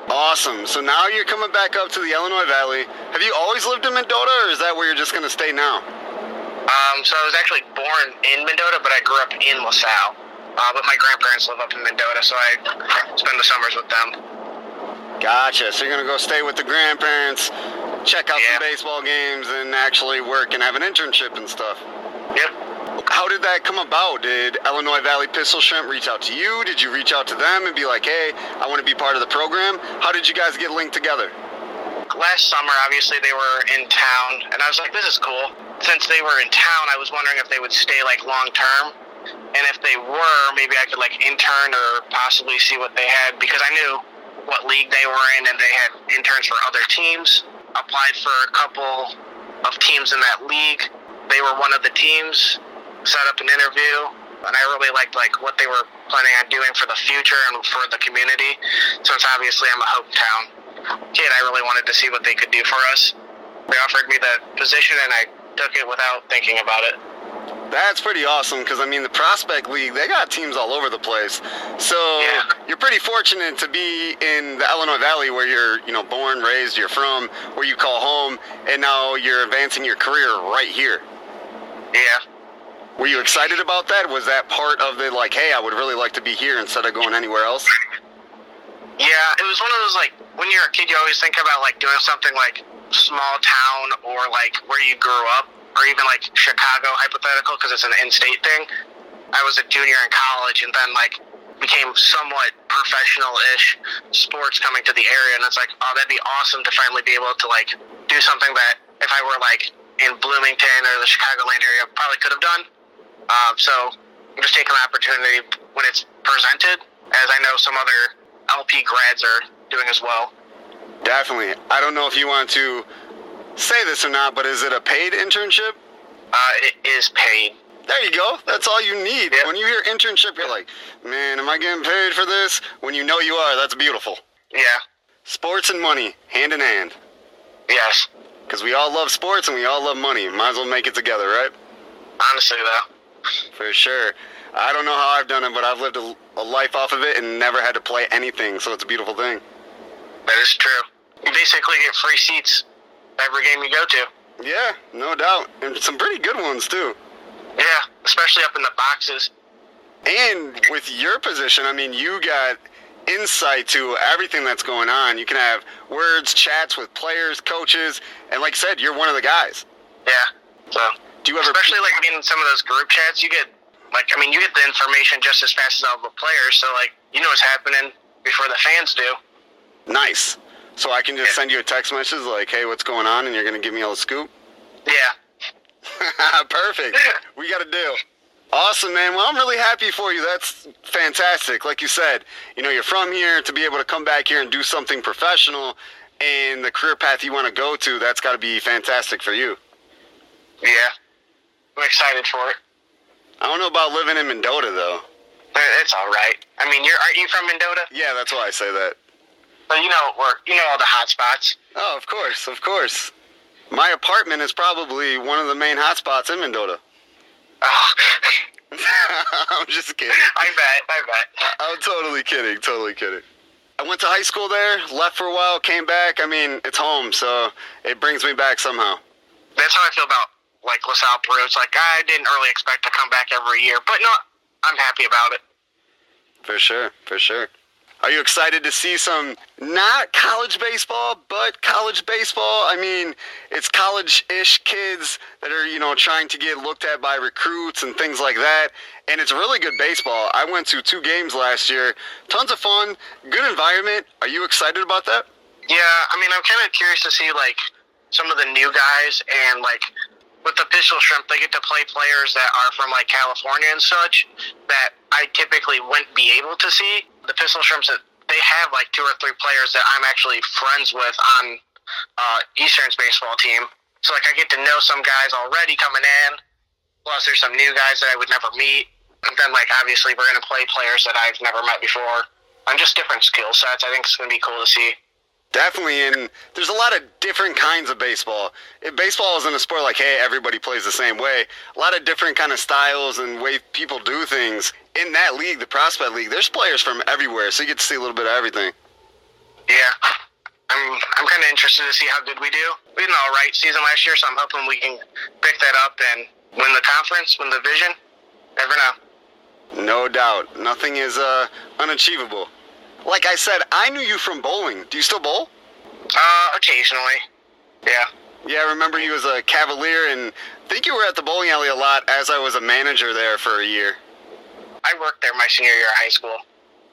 Awesome. So now you're coming back up to the Illinois Valley. Have you always lived in Mendota, or is that where you're just going to stay now? Um, so I was actually born in Mendota, but I grew up in LaSalle. Uh, but my grandparents live up in Mendota, so I spend the summers with them. Gotcha. So you're gonna go stay with the grandparents, check out yeah. some baseball games, and actually work and have an internship and stuff. Yep. How did that come about? Did Illinois Valley Pistol Shrimp reach out to you? Did you reach out to them and be like, hey, I want to be part of the program? How did you guys get linked together? last summer, obviously they were in town, and I was like, this is cool. Since they were in town, I was wondering if they would stay like long term, and if they were, maybe I could like intern or possibly see what they had because I knew what league they were in, and they had interns for other teams. Applied for a couple of teams in that league. They were one of the teams. Set up an interview, and I really liked like what they were planning on doing for the future and for the community. Since obviously I'm a hometown kid, I really wanted to see what they could do for us. They offered me the position, and I took it without thinking about it. That's pretty awesome because I mean the prospect league they got teams all over the place. So Yeah. you're pretty fortunate to be in the Illinois Valley where you're you know born, raised, you're from, where you call home, and now you're advancing your career right here. Yeah. Were you excited about that? Was that part of the like, hey, I would really like to be here instead of going anywhere else? Yeah, it was one of those like when you're a kid, you always think about like doing something like small town or like where you grew up, or even like Chicago hypothetical because it's an in-state thing. I was a junior in college, and then like became somewhat professional-ish sports coming to the area, and it's like, oh, that'd be awesome to finally be able to like do something that if I were like in Bloomington or the Chicagoland area, probably could have done. Um, so I'm just taking the opportunity when it's presented, as I know some other LP grads are doing as well. Definitely. I don't know if you want to say this or not, but is it a paid internship? Uh, it is paid. There you go. That's all you need. Yeah. When you hear internship, you're like, man, am I getting paid for this? When you know you are, that's beautiful. Yeah. Sports and money, hand in hand. Yes. Because we all love sports and we all love money. Might as well make it together, right? Honestly, though. For sure. I don't know how I've done it, but I've lived a, a life off of it and never had to play anything, so it's a beautiful thing. That is true. You basically get free seats every game you go to. Yeah, no doubt. And some pretty good ones, too. Yeah, especially up in the boxes. And with your position, I mean, you got insight to everything that's going on. You can have words, chats with players, coaches, and like I said, you're one of the guys. Yeah. So, Do you ever? especially like being in some of those group chats, you get like, I mean, you get the information just as fast as all the players. So, like, you know what's happening before the fans do. Nice. So I can just send you a text message like, "Hey, what's going on?" and you're gonna give me all the scoop. Yeah. Perfect. We got a deal. Awesome, man. Well, I'm really happy for you. That's fantastic. Like you said, you know, you're from here to be able to come back here and do something professional and the career path you want to go to, that's got to be fantastic for you. Yeah. I'm excited for it. I don't know about living in Mendota, though. It's all right. I mean, you're aren't you from Mendota? Yeah, that's why I say that. But you know where you know all the hot spots. Oh, of course, of course. My apartment is probably one of the main hotspots in Mendota. Oh, I'm just kidding. I bet. I bet. I'm totally kidding, totally kidding. I went to high school there, left for a while, came back. I mean, it's home, so it brings me back somehow. That's how I feel about like LaSalle Peru. It's like I didn't really expect to come back every year, but no, I'm happy about it. For sure, for sure. Are you excited to see some not college baseball, but college baseball? I mean, it's college-ish kids that are, you know, trying to get looked at by recruits and things like that. And it's really good baseball. I went to two games last year. Tons of fun, good environment. Are you excited about that? Yeah, I mean, I'm kind of curious to see like some of the new guys and like with the pistol shrimp, they get to play players that are from like California and such that I typically wouldn't be able to see. The pistol shrimps they have like two or three players that I'm actually friends with on uh, Eastern's baseball team. So like I get to know some guys already coming in. Plus, there's some new guys that I would never meet. And then like obviously we're gonna play players that I've never met before. On just different skill sets. I think it's gonna be cool to see. Definitely, and there's a lot of different kinds of baseball. If baseball isn't a sport like, hey, everybody plays the same way. A lot of different kind of styles and way people do things. In that league, the prospect league, there's players from everywhere, so you get to see a little bit of everything. Yeah. I'm I'm kind of interested to see how good we do. We had an all right season last year, so I'm hoping we can pick that up and win the conference, win the division. Never know. No doubt, nothing is uh, unachievable. Like I said, I knew you from bowling. Do you still bowl? Uh, occasionally. Yeah. Yeah, I remember you as a Cavalier, and I think you were at the bowling alley a lot as I was a manager there for a year. I worked there my senior year of high school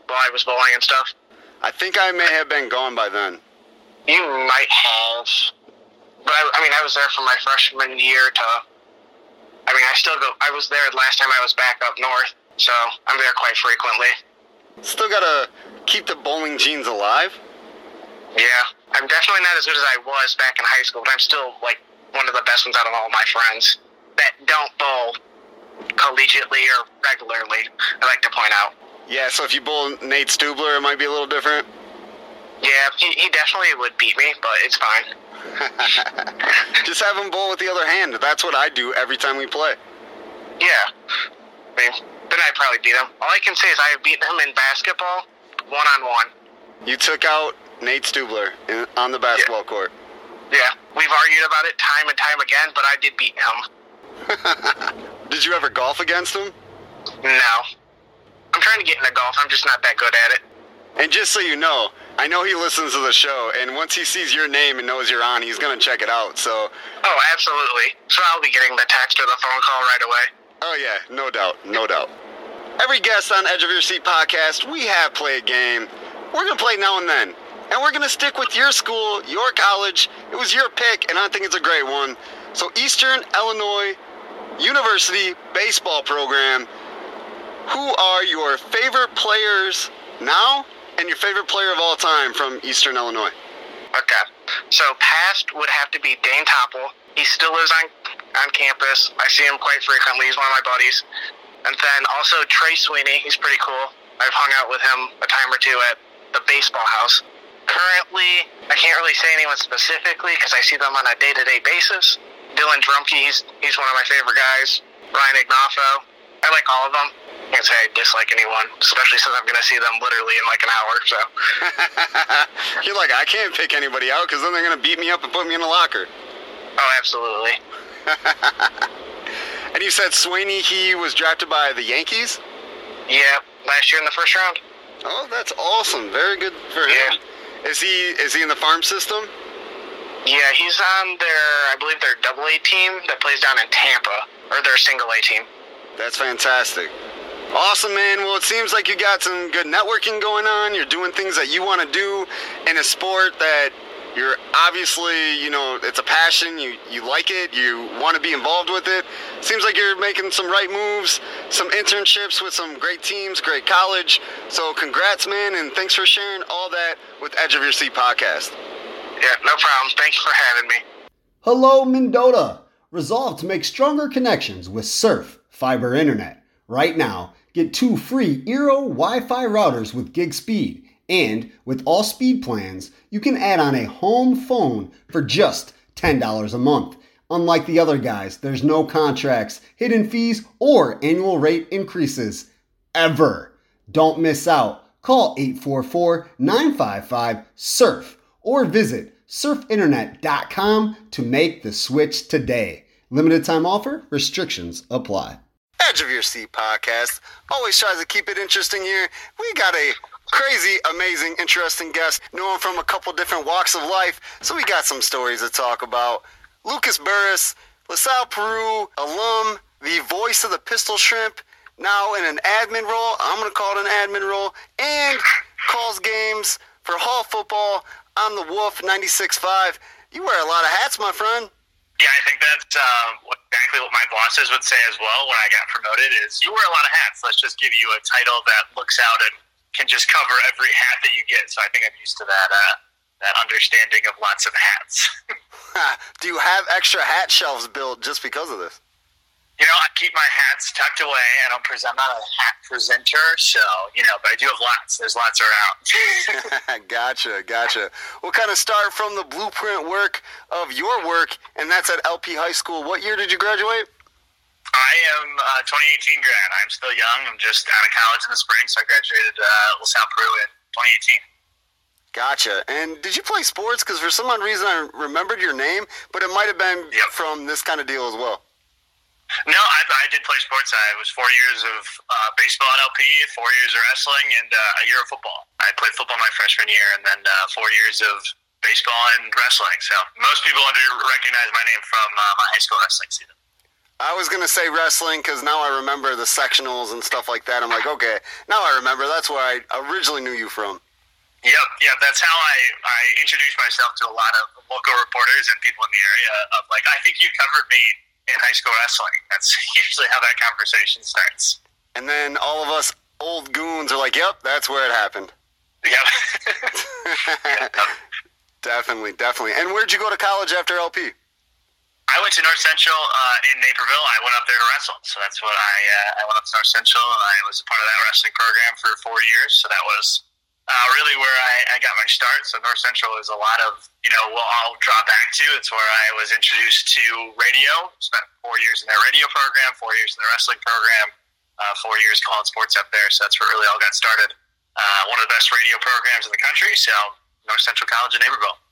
while I was bowling and stuff. I think I may have been gone by then. You might have, but I, I mean, I was there from my freshman year to. I mean, I still go. I was there last time I was back up north, so I'm there quite frequently. Still gotta keep the bowling genes alive. Yeah, I'm definitely not as good as I was back in high school, but I'm still like one of the best ones out of all my friends that don't bowl collegiately or regularly. I like to point out. Yeah, so if you bowl Nate Stubler, it might be a little different. Yeah, he, he definitely would beat me, but it's fine. Just have him bowl with the other hand. That's what I do every time we play. Yeah, I mean, then I'd probably beat him. All I can say is I've beaten him in basketball, one on one. You took out Nate Stubler in, on the basketball court. Yeah, we've argued about it time and time again, but I did beat him. Did you ever golf against him? No. I'm trying to get into golf. I'm just not that good at it. And just so you know, I know he listens to the show, and once he sees your name and knows you're on, he's gonna check it out. So, Oh, absolutely. So I'll be getting the text or the phone call right away. Oh yeah, no doubt, no doubt. Every guest on Edge of Your Seat podcast, we have play a game. We're gonna play now and then, and we're gonna stick with your school, your college. It was your pick, and I think it's a great one. So, Eastern Illinois University baseball program. Who are your favorite players now, and your favorite player of all time from Eastern Illinois? Okay. So past would have to be Dane Topple. He still lives on on campus. I see him quite frequently. He's one of my buddies. And then also Trey Sweeney. He's pretty cool. I've hung out with him a time or two at the baseball house. Currently, I can't really say anyone specifically because I see them on a day-to-day basis. Dylan Drumke, he's he's one of my favorite guys. Ryan Ignoffo. I like all of them. I Can't say I dislike anyone, especially since I'm going to see them literally in like an hour. So, You're like, I can't pick anybody out because then they're gonna beat me up and put me in a locker. oh, absolutely. And you said Sweeney, he was drafted by the Yankees. Yeah, last year in the first round. Oh, that's awesome. Very good for him. Is he is he in the farm system? Yeah, he's on their, I believe their double A team that plays down in Tampa, or their single A team. That's fantastic. Awesome, man. Well, it seems like you got some good networking going on. You're doing things that you want to do in a sport that you're obviously, you know, it's a passion. You you like it. You want to be involved with it. Seems like you're making some right moves, some internships with some great teams, great college. So, congrats, man, and thanks for sharing all that with Edge of Your Seat podcast. Yeah, no problem. Thanks for having me. Hello, Mendota. Resolve to make stronger connections with Surf Fiber Internet. Right now, get two free Eero Wi Fi routers with gig speed. And with all speed plans, you can add on a home phone for just $10 a month. Unlike the other guys, there's no contracts, hidden fees, or annual rate increases. Ever. Don't miss out. Call 844 955 SURF or visit surfinternet.com to make the switch today. Limited time offer, restrictions apply. Edge of Your Seat podcast always tries to keep it interesting here. We got a crazy, amazing, interesting guest, know him from a couple different walks of life, so we got some stories to talk about. Lucas Burris, LaSalle Peru alum, the voice of the Pistol Shrimp, now in an admin role. I'm going to call it an admin role, and calls games for Hall football. I'm the Wolf 96.5. You wear a lot of hats, my friend. Yeah, I think that's um, what- exactly what my bosses would say as well when I got promoted. Is you wear a lot of hats. Let's just give you a title that looks out and can just cover every hat that you get. So I think I'm used to that uh, that understanding of lots of hats. Do you have extra hat shelves built just because of this? you know, I keep my hats tucked away. I don't present. I'm not a hat presenter, so you know, but I do have lots. There's lots around. gotcha, gotcha. We'll kind of start from the blueprint work of your work, and that's at LP High School. What year did you graduate? I am uh, 2018 grad. I'm still young. I'm just out of college in the spring, so I graduated uh, LaSalle Peru in 2018. Gotcha. And did you play sports? Because for some odd reason I remembered your name, but it might have been Yep. from this kind of deal as well. No, I, I did play sports. I was four years of uh, baseball at LP, four years of wrestling, and uh, a year of football. I played football my freshman year, and then uh, four years of baseball and wrestling. So most people under recognize my name from uh, my high school wrestling season. I was going to say wrestling because now I remember the sectionals and stuff like that. I'm like, okay, now I remember. That's where I originally knew you from. Yep, yep. That's how I, I introduced myself to a lot of local reporters and people in the area. Of like, I think you covered me in high school wrestling. That's usually how that conversation starts. And then all of us old goons are like, "Yep, that's where it happened." Yep. definitely, definitely. And where'd you go to college after LP? I went to North Central uh, in Naperville. I went up there to wrestle, so that's what I uh, I went up to North Central, and I was a part of that wrestling program for four years. So that was uh, really where I, I got my start. So North Central is a lot of you know what I'll draw back to. It's where I was introduced to radio. Spent four years in their radio program, four years in the wrestling program, uh, four years calling sports up there. So that's where really all got started. Uh, one of the best radio programs in the country. So North Central College in Naperville.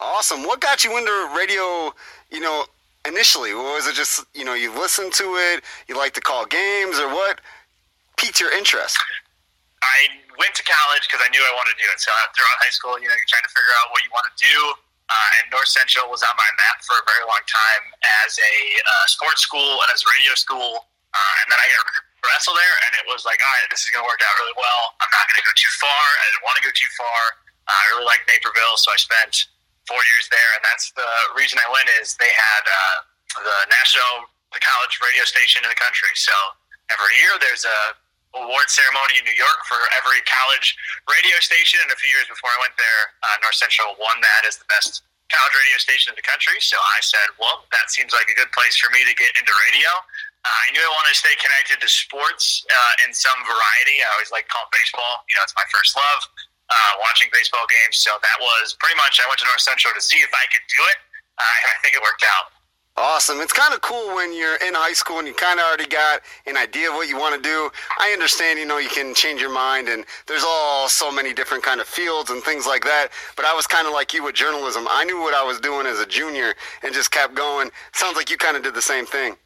Awesome. What got you into radio, you know, initially? Was it just, you know, you listened to it, you like to call games, or what piqued your interest? I went to college because I knew I wanted to do it. So throughout high school, you know, you're trying to figure out what you want to do. Uh, and North Central was on my map for a very long time as a uh, sports school and as a radio school. Uh, and then I got wrestle there, and it was like, all right, this is going to work out really well. I'm not going to go too far. I didn't want to go too far. Uh, I really liked Naperville, so I spent four years there, and that's the reason I went. Is they had uh, the national, the college radio station in the country. So every year there's a award ceremony in New York for every college radio station. And a few years before I went there, uh, North Central won that as the best college radio station in the country. So I said, well, that seems like a good place for me to get into radio. Uh, I knew I wanted to stay connected to sports uh, in some variety. I always like calling baseball. You know, it's my first love uh, watching baseball games. So that was pretty much. I went to North Central to see if I could do it, uh, and I think it worked out. Awesome. It's kind of cool when you're in high school and you kind of already got an idea of what you want to do. I understand, you know, you can change your mind and there's all so many different kind of fields and things like that. But I was kind of like you with journalism. I knew what I was doing as a junior and just kept going. Sounds like you kind of did the same thing.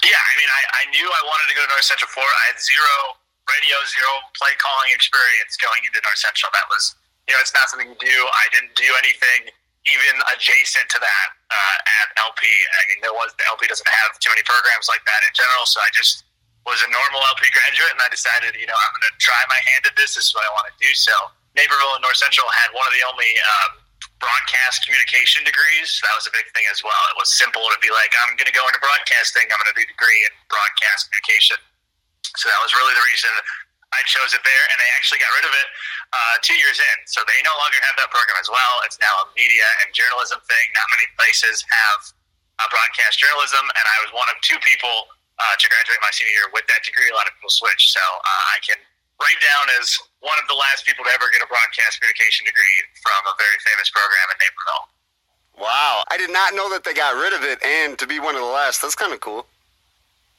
Yeah, I mean, I, I knew I wanted to go to North Central for. I had zero radio, zero play calling experience going into North Central. That was, you know, it's not something you do. I didn't do anything even adjacent to that uh, at LP. I mean, there was the LP doesn't have too many programs like that in general, so I just was a normal LP graduate, and I decided, you know, I'm going to try my hand at this. This is what I want to do. So Naperville and North Central had one of the only um, broadcast communication degrees. That was a big thing as well. It was simple to be like, I'm going to go into broadcasting. I'm going to do a degree in broadcast communication. So that was really the reason I chose it there, and they actually got rid of it uh, two years in. So they no longer have that program as well. It's now a media and journalism thing. Not many places have uh, broadcast journalism, and I was one of two people uh, to graduate my senior year with that degree. A lot of people switch, so uh, I can write down as one of the last people to ever get a broadcast communication degree from a very famous program in Naperville. Wow, I did not know that they got rid of it, and to be one of the last, that's kind of cool.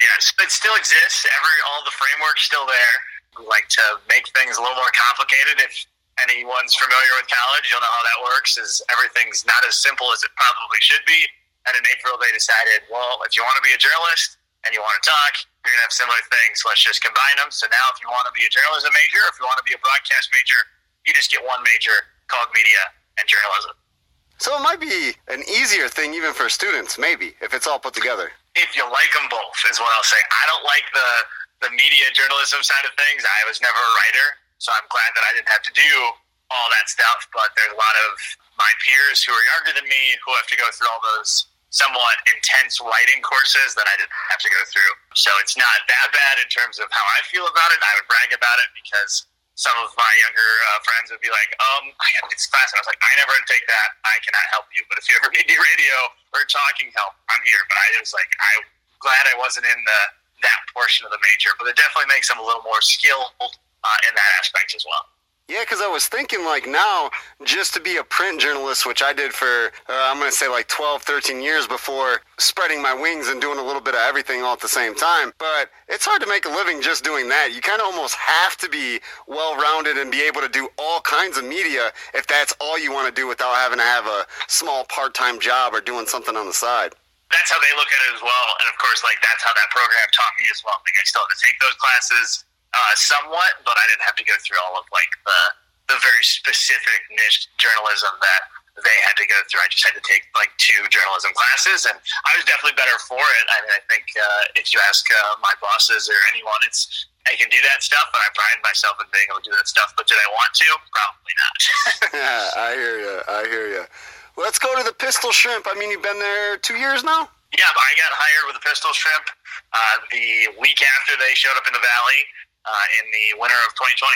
Yes, it still exists. Every all the framework's still there. Like to make things a little more complicated. If anyone's familiar with college, you'll know how that works. Is everything's not as simple as it probably should be. And in April, they decided, well, if you want to be a journalist and you want to talk, you're gonna have similar things. Let's just combine them. So now, if you want to be a journalism major, if you want to be a broadcast major, you just get one major called media and journalism. So it might be an easier thing even for students, maybe, if it's all put together if you like them both, is what I'll say. I don't like the the media journalism side of things. I was never a writer, so I'm glad that I didn't have to do all that stuff. But there's a lot of my peers who are younger than me who have to go through all those somewhat intense writing courses that I didn't have to go through. So it's not that bad in terms of how I feel about it. I would brag about it because some of my younger uh, friends would be like, um, I got this class. And I was like, I never take that. I cannot help you. But if you ever need radio or talking help, I'm here. But I was like, I'm glad I wasn't in the that portion of the major. But it definitely makes them a little more skilled uh, in that aspect as well. Yeah, because I was thinking like now, just to be a print journalist, which I did for, uh, I'm going to say like 12, 13 years before spreading my wings and doing a little bit of everything all at the same time. But it's hard to make a living just doing that. You kind of almost have to be well rounded and be able to do all kinds of media if that's all you want to do without having to have a small part time job or doing something on the side that's how they look at it as well. And of course, like that's how that program taught me as well. Like I still had to take those classes uh, somewhat, but I didn't have to go through all of like the the very specific niche journalism that they had to go through. I just had to take like two journalism classes, and I was definitely better for it. I mean, I think uh, if you ask uh, my bosses or anyone, it's I can do that stuff, and I pride myself in being able to do that stuff. But did I want to? Probably not. yeah, I hear you. I hear you. Let's go to the Pistol Shrimp. I mean, you've been there two years now. Yeah, I got hired with the Pistol Shrimp uh, the week after they showed up in the Valley in the winter of 2020.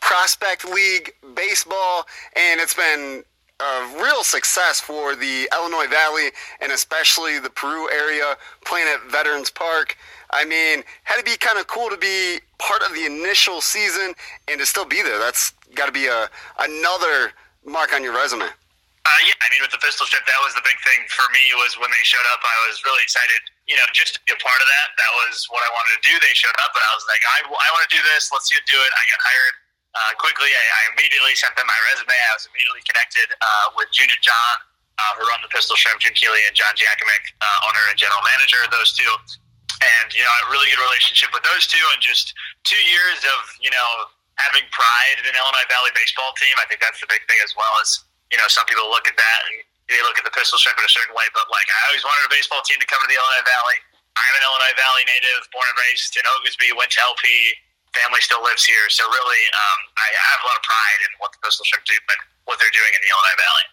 Prospect League baseball, and it's been a real success for the Illinois Valley and especially the Peru area, playing at Veterans Park. I mean, had to be kind of cool to be part of the initial season and to still be there. That's got to be a another mark on your resume. Uh, yeah, I mean, with the pistol shrimp, that was the big thing for me. Was when they showed up, I was really excited. You know, just to be a part of that. That was what I wanted to do. They showed up, but I was like, I, I want to do this. Let's do it. I got hired uh, quickly. I, I immediately sent them my resume. I was immediately connected uh, with Junior John, uh, who run the Pistol Shrimp, June Keeley, and John Jakiemiec, uh, owner and general manager. Of those two, and you know, a really good relationship with those two, and just two years of you know having pride in an Illinois Valley baseball team. I think that's the big thing as well as you know, some people look at that and they look at the pistol shrimp in a certain way, but like I always wanted a baseball team to come to the Illinois Valley. I'm an Illinois Valley native, born and raised in Oglesby, went to LP. Family still lives here, so really, um, I have a lot of pride in what the Pistol Shrimp do and what they're doing in the Illinois Valley.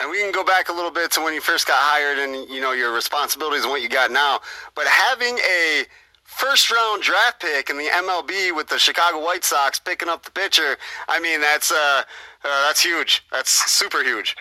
And we can go back a little bit to when you first got hired and you know your responsibilities and what you got now. But having a first round draft pick in the MLB with the Chicago White Sox picking up the pitcher, I mean that's uh, uh, that's huge. That's super huge.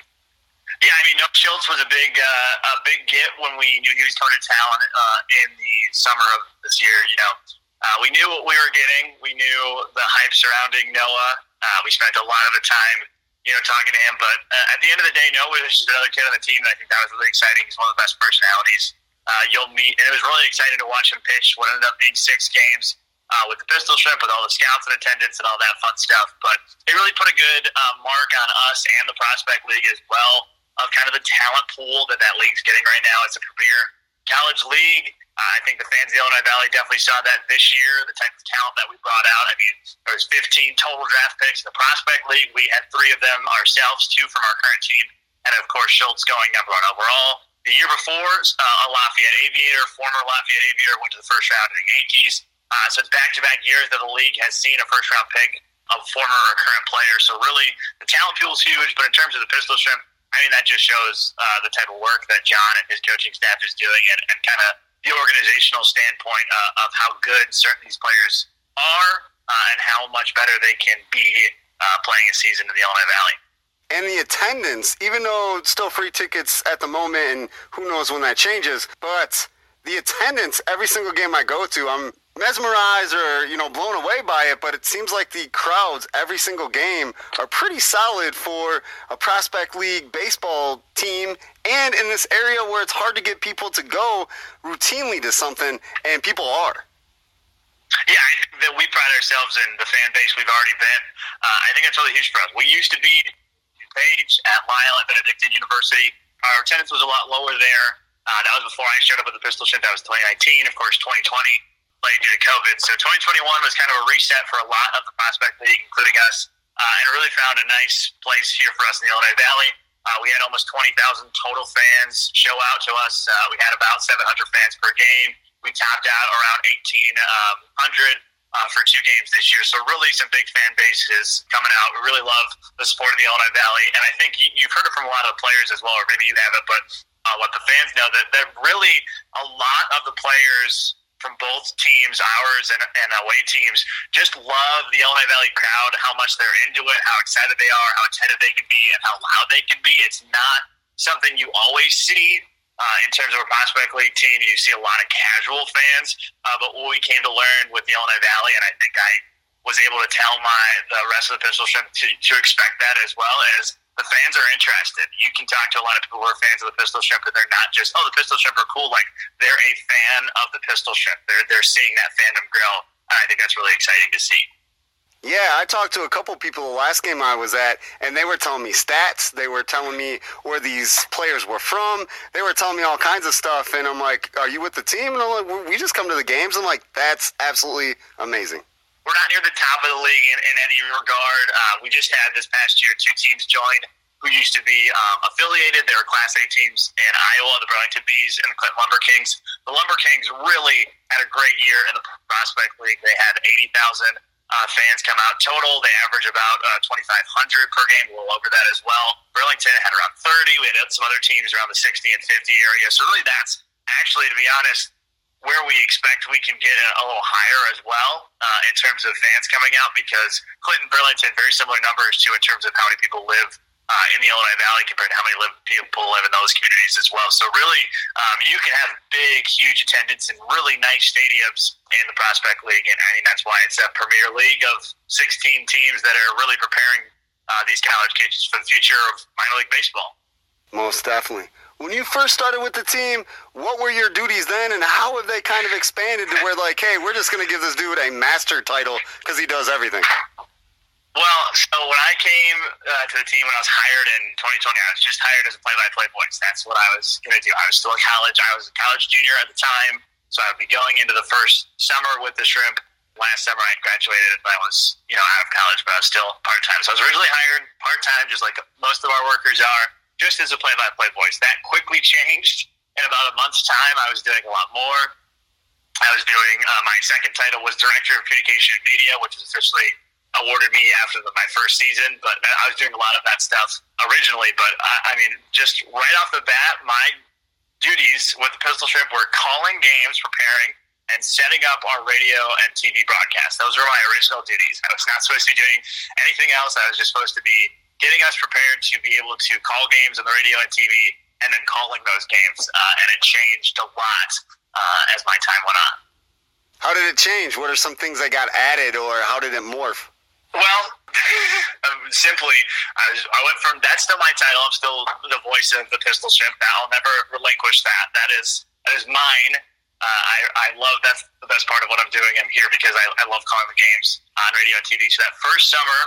Yeah, I mean, Noah Schultz was a big, uh, a big get when we knew he was coming to town uh, in the summer of this year. You know, uh, we knew what we were getting. We knew the hype surrounding Noah. Uh, we spent a lot of the time, you know, talking to him. But uh, at the end of the day, Noah was just another kid on the team, and I think that was really exciting. He's one of the best personalities uh, you'll meet, and it was really exciting to watch him pitch. What ended up being six games uh, with the pistol shrimp, with all the scouts and attendance and all that fun stuff. But it really put a good uh, mark on us and the prospect league as well of kind of the talent pool that that league's getting right now. It's a premier college league. Uh, I think the fans of the Illinois Valley definitely saw that this year, the type of talent that we brought out. I mean, there was 15 total draft picks in the prospect league. We had three of them ourselves, two from our current team, and of course Schultz going number one overall. The year before, uh, a Lafayette Aviator, former Lafayette Aviator, went to the first round of the Yankees. Uh, so it's back-to-back years that the league has seen a first-round pick of former or current players. So really, the talent pool is huge. But in terms of the pistol shrimp, I mean, that just shows uh, the type of work that John and his coaching staff is doing, and, and kind of the organizational standpoint uh, of how good certain these players are, uh, and how much better they can be uh, playing a season in the Illinois Valley. And the attendance, even though it's still free tickets at the moment, and who knows when that changes, but the attendance every single game I go to, I'm mesmerized or you know blown away by it. But it seems like the crowds every single game are pretty solid for a prospect league baseball team, and in this area where it's hard to get people to go routinely to something, and people are. Yeah, I think that we pride ourselves in the fan base we've already been. Uh, I think that's really huge for us. We used to be page at Lisle at Benedictine University. Our attendance was a lot lower there. Uh, that was before I showed up at the Pistol Shrimp. That was 2019. Of course, 2020 due to COVID. So 2021 was kind of a reset for a lot of the prospect league, including us, uh, and really found a nice place here for us in the Illinois Valley. Uh, we had almost 20,000 total fans show out to us. Uh, we had about 700 fans per game. We topped out around 1,800 uh, for two games this year. So really some big fan bases coming out. We really love the support of the Illinois Valley, and I think you, have heard it from a lot of the players as well, or maybe you haven't, but uh, what the fans know that that really a lot of the players from both teams, ours and, and away teams, just love the Illinois Valley crowd, how much they're into it, how excited they are, how attentive they can be, and how loud they can be. It's not something you always see uh, in terms of a prospect league team, you see a lot of casual fans. Uh, but what we came to learn with the Illinois Valley, and I think I was able to tell my the rest of the pistol shrimp to, to expect that as well as the fans are interested. You can talk to a lot of people who are fans of the pistol shrimp, and they're not just oh the pistol shrimp are cool. Like they're a fan of the pistol shrimp. They're they're seeing that fandom grow. And I think that's really exciting to see. Yeah, I talked to a couple people the last game I was at, and they were telling me stats. They were telling me where these players were from. They were telling me all kinds of stuff, and I'm like, "Are you with the team?" And I'm like, "We just come to the games." I'm like, "That's absolutely amazing." We're not near the top of the league in, in any regard. Uh, we just had this past year two teams join who used to be um, affiliated. They were Class A teams in Iowa, the Burlington Bees and the Clinton Lumber Kings. The Lumber Kings really had a great year in the Prospect League. They had 80,000 uh, fans come out total. They average about uh, 2,500 per game, a little over that as well. Burlington had around 30. We had some other teams around the 60 and 50 area. So really, that's actually, to be honest, where we expect we can get a little higher as well uh, in terms of fans coming out because Clinton, Burlington, very similar numbers too in terms of how many people live uh, in the Illinois Valley compared to how many live, people live in those communities as well. So really, um, you can have big, huge attendance in really nice stadiums in the Prospect League, and I mean that's why it's a Premier League of 16 teams that are really preparing uh, these college kids for the future of minor league baseball. Most definitely. When you first started with the team, what were your duties then, and how have they kind of expanded to where, like, hey, we're just going to give this dude a master title because he does everything? Well, so when I came uh, to the team when I was hired in 2020, I was just hired as a play-by-play voice. That's what I was going to do. I was still in college. I was a college junior at the time, so I would be going into the first summer with the Shrimp. Last summer, I graduated, but I was, you know, out of college, but I was still part-time. So I was originally hired part-time, just like most of our workers are, just as a play-by-play voice. That quickly changed in about a month's time. I was doing a lot more. I was doing uh, my second title was director of communication and media, which is officially awarded me after the, my first season, but I was doing a lot of that stuff originally. But I, I mean, just right off the bat, my duties with the Pistol Shrimp were calling games, preparing, and setting up our radio and TV broadcast. Those were my original duties. I was not supposed to be doing anything else. I was just supposed to be getting us prepared to be able to call games on the radio and TV, and then calling those games. Uh, and it changed a lot uh, as my time went on. How did it change? What are some things that got added, or how did it morph? Well, um, simply, I, was, I went from that's still my title. I'm still the voice of the Pistol Shrimp. I'll never relinquish that. That is that is mine. Uh, I, I love that's the best part of what I'm doing. I'm here because I, I love calling the games on radio and TV. So that first summer,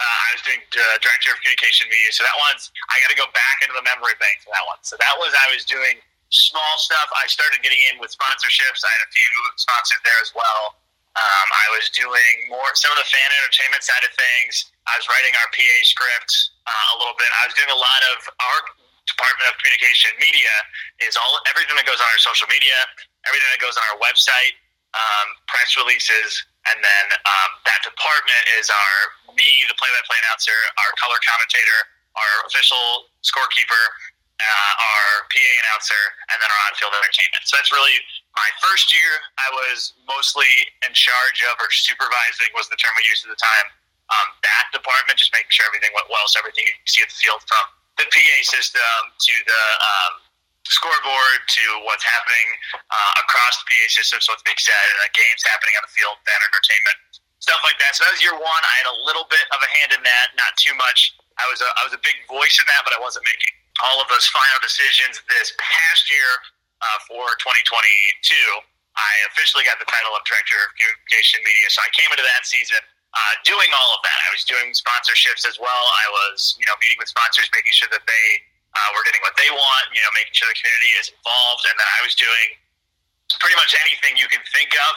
uh, I was doing uh, director of communication media. So that one's I got to go back into the memory bank for that one. So that was I was doing small stuff. I started getting in with sponsorships. I had a few sponsors there as well. Um, I was doing more some of the fan entertainment side of things. I was writing our PA script uh, a little bit. I was doing a lot of our department of communication media is all everything that goes on our social media, everything that goes on our website, um, press releases, and then um, that department is our me, the play-by-play announcer, our color commentator, our official scorekeeper, uh, our PA announcer, and then our on-field entertainment. So that's really my first year. I was mostly in charge of or supervising was the term we used at the time. Um, that department, just making sure everything went well, so everything you see at the field from the PA system to the um, scoreboard to what's happening uh, across the PA system, so what's being said, uh, games happening on the field, fan entertainment, stuff like that. So that was year one. I had a little bit of a hand in that, not too much. I was a, I was a big voice in that, but I wasn't making all of those final decisions this past year uh, for 2022. I officially got the title of director of communication media. So I came into that season uh, doing all of that. I was doing sponsorships as well. I was, you know, meeting with sponsors, making sure that they uh, were getting what they want. You know, making sure the community is involved, and then I was doing pretty much anything you can think of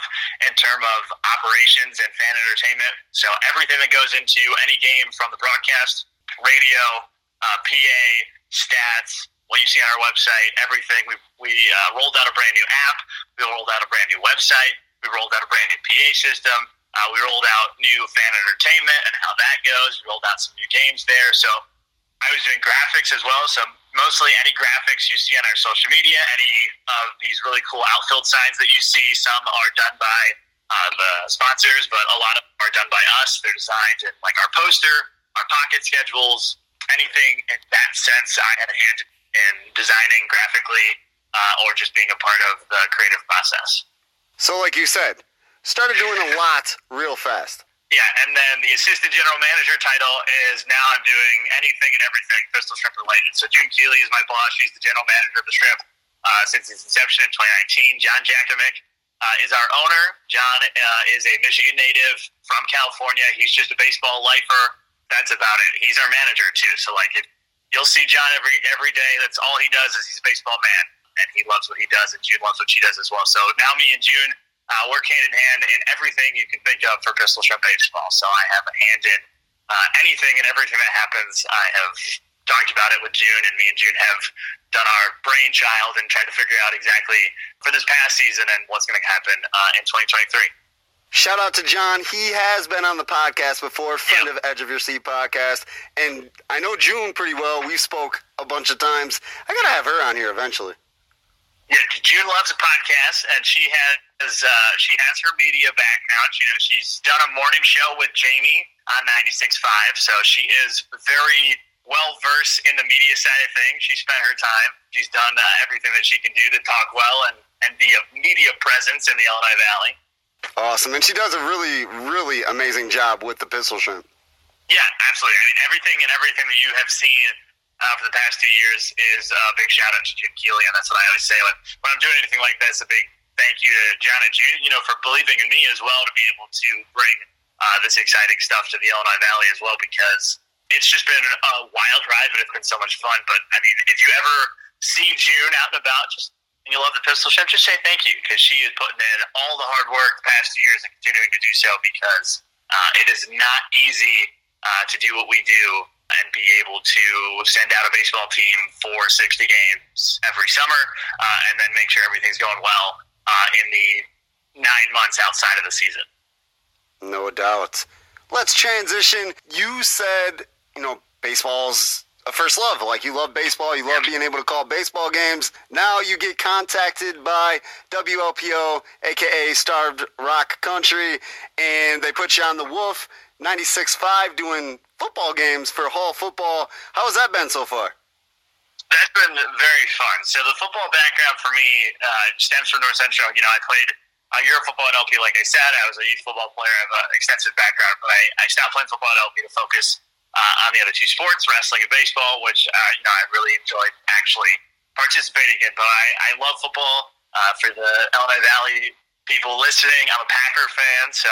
in terms of operations and fan entertainment. So everything that goes into any game from the broadcast, radio, uh, PA, stats, what you see on our website, everything. We, we uh, rolled out a brand new app. We rolled out a brand new website. We rolled out a brand new PA system. Uh, we rolled out new fan entertainment and how that goes. We rolled out some new games there. So I was doing graphics as well. So mostly any graphics you see on our social media, any of these really cool outfield signs that you see. Some are done by uh, the sponsors, but a lot of them are done by us. They're designed in like our poster, our pocket schedules, anything in that sense. I had a hand in designing graphically uh, or just being a part of the creative process. So, like you said, started doing a lot real fast. Yeah, and then the assistant general manager title is now I'm doing anything and everything Pistol Shrimp related. So June Keeley is my boss. She's the general manager of the Shrimp uh, since its inception in 2019. John Jakiemiec uh, is our owner. John uh, is a Michigan native from California. He's just a baseball lifer. That's about it. He's our manager too. So like, if you'll see John every every day, that's all he does is he's a baseball man, and he loves what he does, and June loves what she does as well. So now me and June uh, work hand in hand in everything you can think of for Pistol Shrimp baseball. So I have a hand in uh, anything and everything that happens. I have talked about it with June, and me and June have done our brainchild and tried to figure out exactly for this past season and what's going to happen uh, in 2023. Shout out to John. He has been on the podcast before, friend of Edge of Your Seat podcast. And I know June pretty well. We spoke a bunch of times. I got to have her on here eventually. Yeah, June loves a podcast, and she has uh, she has her media background. You know, she's done a morning show with Jamie on 96.5, so she is very well versed in the media side of things. She spent her time. She's done uh, everything that she can do to talk well and, and be a media presence in the Illinois Valley. Awesome. And she does a really, really amazing job with the pistol shrimp. Yeah, absolutely. I mean, everything and everything that you have seen uh, for the past two years is a big shout out to June Keeley. And that's what I always say when, when I'm doing anything like this, a big thank you to John and June, you know, for believing in me as well to be able to bring uh, this exciting stuff to the Illinois Valley as well because it's just been a wild ride, but it's been so much fun. But I mean, if you ever see June out and about, just and you love the pistol shrimp, just say thank you because she is putting in all the hard work the past two years and continuing to do so because uh, it is not easy uh, to do what we do and be able to send out a baseball team for 60 games every summer uh, and then make sure everything's going well uh, in the nine months outside of the season. No doubt. Let's transition. You said, you know, baseball's a first love. Like you love baseball, you love being able to call baseball games. Now you get contacted by WLPO, aka Starved Rock Country, and they put you on the Wolf 96.5 doing football games for Hall football. How has that been so far? That's been very fun. So the football background for me uh, stems from North Central. You know, I played uh, Euro football at LP, like I said. I was a youth football player. I have an extensive background, but I, I stopped playing football at LP to focus uh, on the other two sports, wrestling and baseball, which uh, you know I really enjoyed actually participating in. But I, I love football. Uh, for the Illinois Valley people listening, I'm a Packer fan, so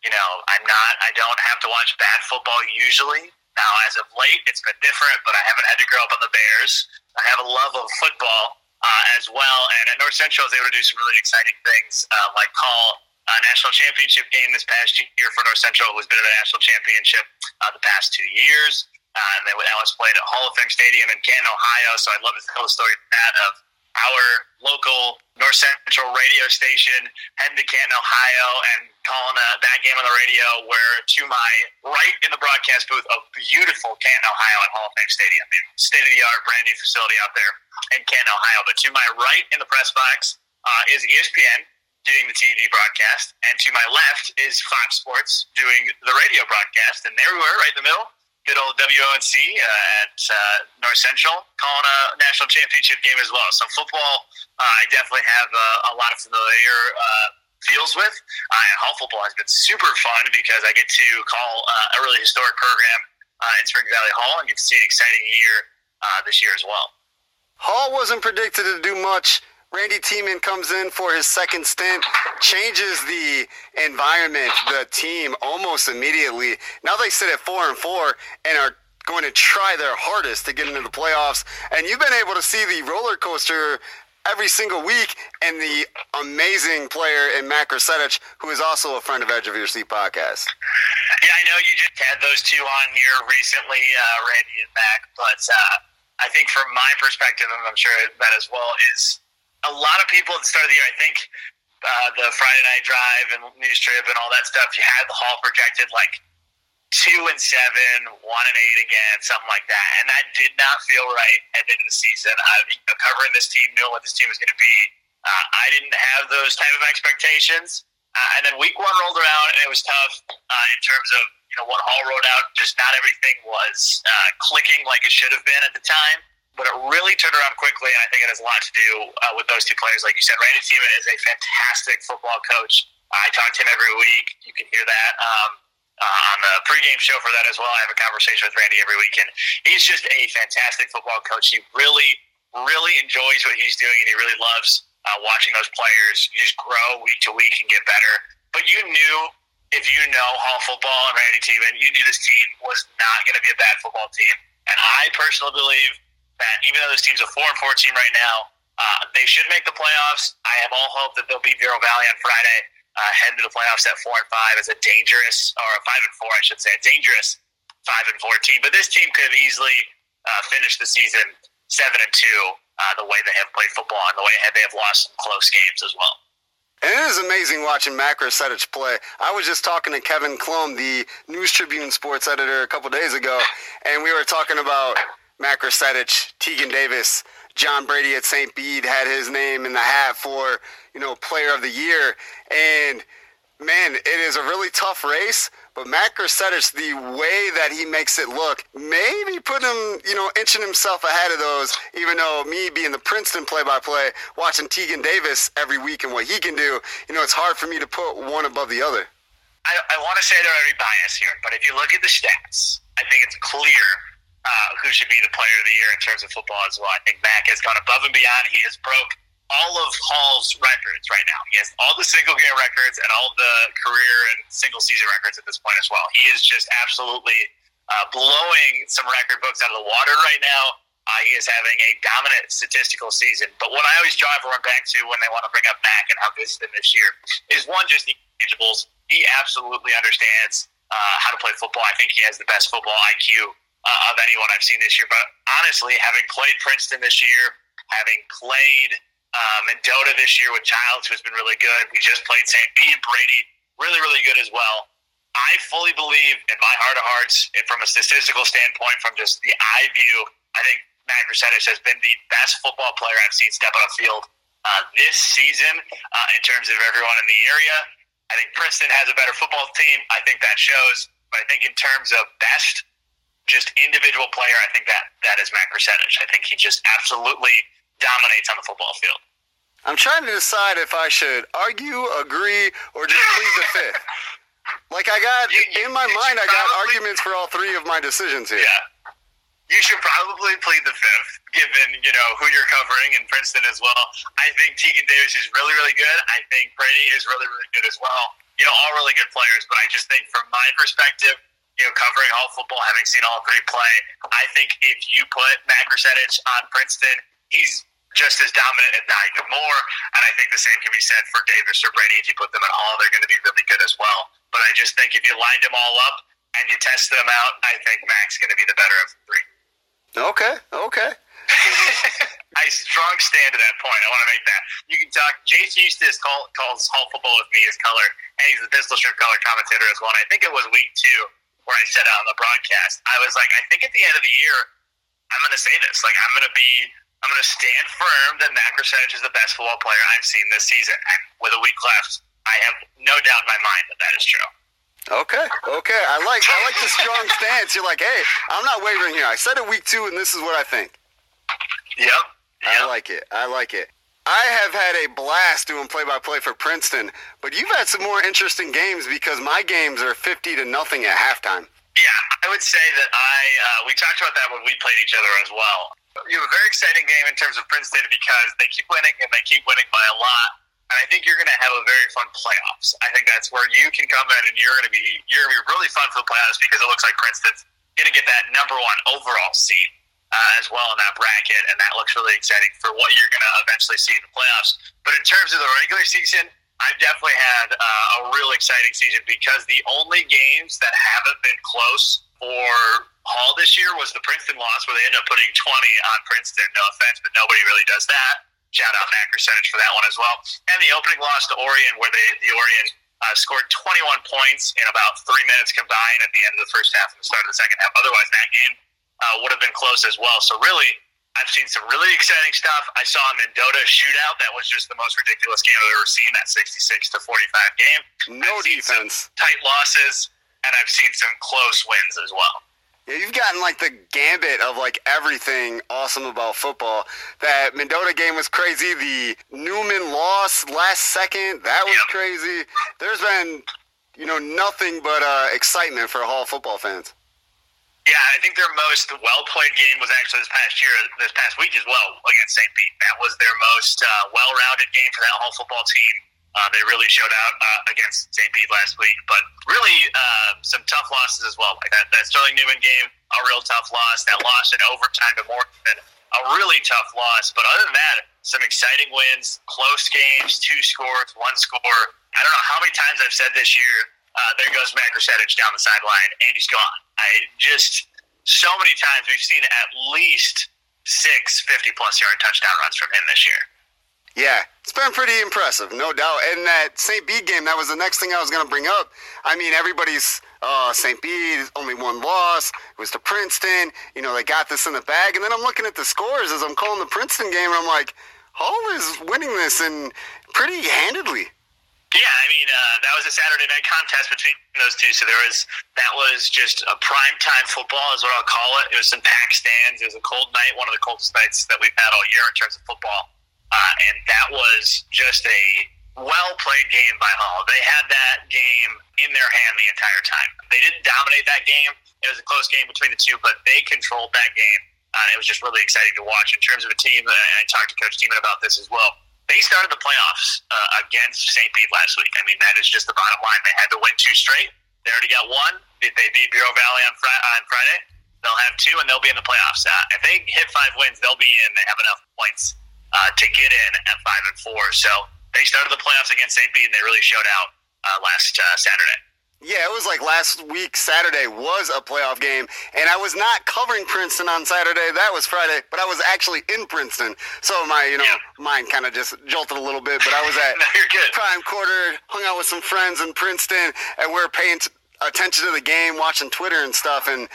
you know I'm not. I don't have to watch bad football usually. Now, as of late, it's been different, but I haven't had to grow up on the Bears. I have a love of football uh, as well, and at North Central, I was able to do some really exciting things, uh, like call a national championship game this past year for North Central, who's been in the national championship uh, the past two years. Uh, and then Alice played at Hall of Fame Stadium in Canton, Ohio. So I'd love to tell a story of that of our local North Central radio station heading to Canton, Ohio, and calling a, that game on the radio. Where to my right in the broadcast booth, a beautiful Canton, Ohio, at Hall of Fame Stadium, state of the art, brand new facility out there in Canton, Ohio. But to my right in the press box uh, is ESPN doing the TV broadcast, and to my left is Fox Sports doing the radio broadcast. And there we were, right in the middle. Good old WONC uh, at uh, North Central calling a national championship game as well. So football, uh, I definitely have uh, a lot of familiar uh, feels with. Uh, and Hall football has been super fun because I get to call a really historic program in Spring Valley Hall and get to see an exciting year this year as well. Hall wasn't predicted to do much Randy Tiemann comes in for his second stint, changes the environment, the team almost immediately. Now they sit at four and four and are going to try their hardest to get into the playoffs. And you've been able to see the roller coaster every single week and the amazing player in Mac Resetich, who is also a friend of Edge of Your Seat podcast. Yeah, I know you just had those two on here recently, uh, Randy and Mac, but uh, I think from my perspective, and I'm sure that as well, is a lot of people at the start of the year, I think uh, the Friday night drive and news trip and all that stuff, you had the Hall projected like two and seven, one and eight again, something like that. And that did not feel right at the end of the season. I, you know, covering this team, knowing what this team was going to be, uh, I didn't have those type of expectations. Uh, and then week one rolled around, and it was tough uh, in terms of you know what Hall wrote out. Just not everything was uh, clicking like it should have been at the time but it really turned around quickly, and I think it has a lot to do uh, with those two players. Like you said, Randy Tiemann is a fantastic football coach. I talk to him every week. You can hear that um, uh, on the pregame show for that as well. I have a conversation with Randy every week, and he's just a fantastic football coach. He really, really enjoys what he's doing, and he really loves uh, watching those players just grow week to week and get better. But you knew if you know Hall football and Randy Tiemann, you knew this team was not going to be a bad football team. And I personally believe that even though this team's a four and four team right now, uh, they should make the playoffs. I have all hope that they'll beat Bureau Valley on Friday, uh, head into the playoffs at four and five as a dangerous, or a five and four, I should say, a dangerous five and four team. But this team could have easily uh, finish the season seven and two. Uh, the way they have played football and the way they have lost some close games as well. And it is amazing watching Mac Resetich play. I was just talking to Kevin Klum, the News Tribune sports editor, a couple days ago, and we were talking about Mac Resetich, Tegan Davis, John Brady at St. Bede had his name in the hat for, you know, player of the year. And man, it is a really tough race. But Matt the way that he makes it look, maybe put him, you know, inching himself ahead of those, even though me being the Princeton play-by-play, watching Tegan Davis every week and what he can do, you know, it's hard for me to put one above the other. I, I want to say there are any bias here, but if you look at the stats, I think it's clear uh, who should be the player of the year in terms of football as well. I think Mac has gone above and beyond. He has broke all of Hall's records right now. He has all the single game records and all the career and single season records at this point as well. He is just absolutely uh, blowing some record books out of the water right now. Uh, he is having a dominant statistical season. But what I always drive everyone back to when they want to bring up Mac and how good he's been this year is one, just the intangibles. He absolutely understands uh, how to play football. I think he has the best football IQ uh, of anyone I've seen this year. But honestly, having played Princeton this year, having played um, Mendota this year with Childs, who's been really good. We just played St. Bede, Brady, really, really good as well. I fully believe in my heart of hearts, and from a statistical standpoint, from just the eye view, I think Mac Resetich has been the best football player I've seen step on a field uh, this season uh, in terms of everyone in the area. I think Princeton has a better football team. I think that shows. But I think in terms of best, just individual player, I think that that is Mac Resetich. I think he just absolutely dominates on the football field. I'm trying to decide if I should argue, agree, or just plead the fifth. Like I got You- you- in my mind, I got probably- arguments for all three of my decisions here. Yeah. You should probably plead the fifth, given you know who you're covering in Princeton as well. I think Tegan Davis is really, really good. I think Brady is really, really good as well. You know, all really good players. But I just think, from my perspective, you know, covering all football, having seen all three play, I think if you put Mac Resetich on Princeton, he's just as dominant, if not even more. And I think the same can be said for Davis or Brady. If you put them at all, they're going to be really good as well. But I just think if you lined them all up and you test them out, I think Mac's going to be the better of the three. Okay, okay. I strong stand to that point. I want to make that. You can talk. Jace Eustace call, calls Hall football with me his color, and he's the pistol shrimp color commentator as well. And I think it was week two where I said it on the broadcast. I was like, I think at the end of the year, I'm going to say this. Like, I'm going to be, I'm going to stand firm that Mac Resetich is the best football player I've seen this season. And with a week left, I have no doubt in my mind that that is true. Okay, okay. I like I like the strong stance. You're like, hey, I'm not wavering here. I said it week two, and this is what I think. Yep. I like it. I like it. I have had a blast doing play-by-play for Princeton, but you've had some more interesting games because my games are 50 to nothing at halftime. Yeah, I would say that I uh, we talked about that when we played each other as well. You have a very exciting game in terms of Princeton because they keep winning and they keep winning by a lot. And I think you're going to have a very fun playoffs. I think that's where you can come in and you're going to be you're going to be really fun for the playoffs because it looks like Princeton's going to get that number one overall seed uh, as well in that bracket, and that looks really exciting for what you're going to eventually see in the playoffs. But in terms of the regular season, I've definitely had uh, a real exciting season because the only games that haven't been close for Hall this year was the Princeton loss where they ended up putting 20 on Princeton. No offense, but nobody really does that. Shout out Mac Resetich for that one as well. And the opening loss to Orion where they, the Orion uh, scored 21 points in about three minutes combined at the end of the first half and the start of the second half. Otherwise, that game uh, would have been close as well. So really, I've seen some really exciting stuff. I saw a Mendota shootout that was just the most ridiculous game I've ever seen. That 66 to 45 game. No I've defense. tight losses, and I've seen some close wins as well. Yeah, you've gotten like the gambit of like everything awesome about football. That Mendota game was crazy. The Newman loss last second, that was Yep. crazy. There's been, you know, nothing but uh, excitement for Hall football fans. Yeah, I think their most well played game was actually this past year, this past week as well against St. Bede. That was their most uh, well rounded game for that whole football team. Uh, they really showed out uh, against St. Bede last week, but really uh, some tough losses as well. Like that, that Sterling Newman game, a real tough loss. That loss in overtime to Morgan, a really tough loss. But other than that, some exciting wins, close games, two scores, one score. I don't know how many times I've said this year. Uh, there goes Mac Resetich down the sideline, and he's gone. I just so many times we've seen at least six 50 plus yard touchdown runs from him this year. Yeah, it's been pretty impressive, no doubt. And that St. Bede game, that was the next thing I was going to bring up. I mean, everybody's uh, St. Is only one loss. It was to Princeton. You know, they got this in the bag. And then I'm looking at the scores as I'm calling the Princeton game, and I'm like, Hall is winning this and pretty handedly. Yeah, I mean uh, that was a Saturday night contest between those two. So there was that was just a prime time football, is what I'll call it. It was some pack stands. It was a cold night, one of the coldest nights that we've had all year in terms of football, uh, and that was just a well played game by Hall. They had that game in their hand the entire time. They didn't dominate that game. It was a close game between the two, but they controlled that game. Uh, it was just really exciting to watch in terms of a team. And I talked to Coach Tiemann about this as well they started the playoffs uh, against St. Bede last week. I mean, that is just the bottom line. They had to win two straight. They already got one. If they beat Bureau Valley on, fr- on Friday, they'll have two, and they'll be in the playoffs. Uh, if they hit five wins, they'll be in. They have enough points uh, to get in at five and four. So they started the playoffs against St. Bede, and they really showed out uh, last uh, Saturday. Yeah, it was like last week, Saturday was a playoff game, and I was not covering Princeton on Saturday. That was Friday, but I was actually in Princeton. So my, you know, yeah. mind kind of just jolted a little bit, but I was at no, prime quarter, hung out with some friends in Princeton, and we are paying t- attention to the game, watching Twitter and stuff, and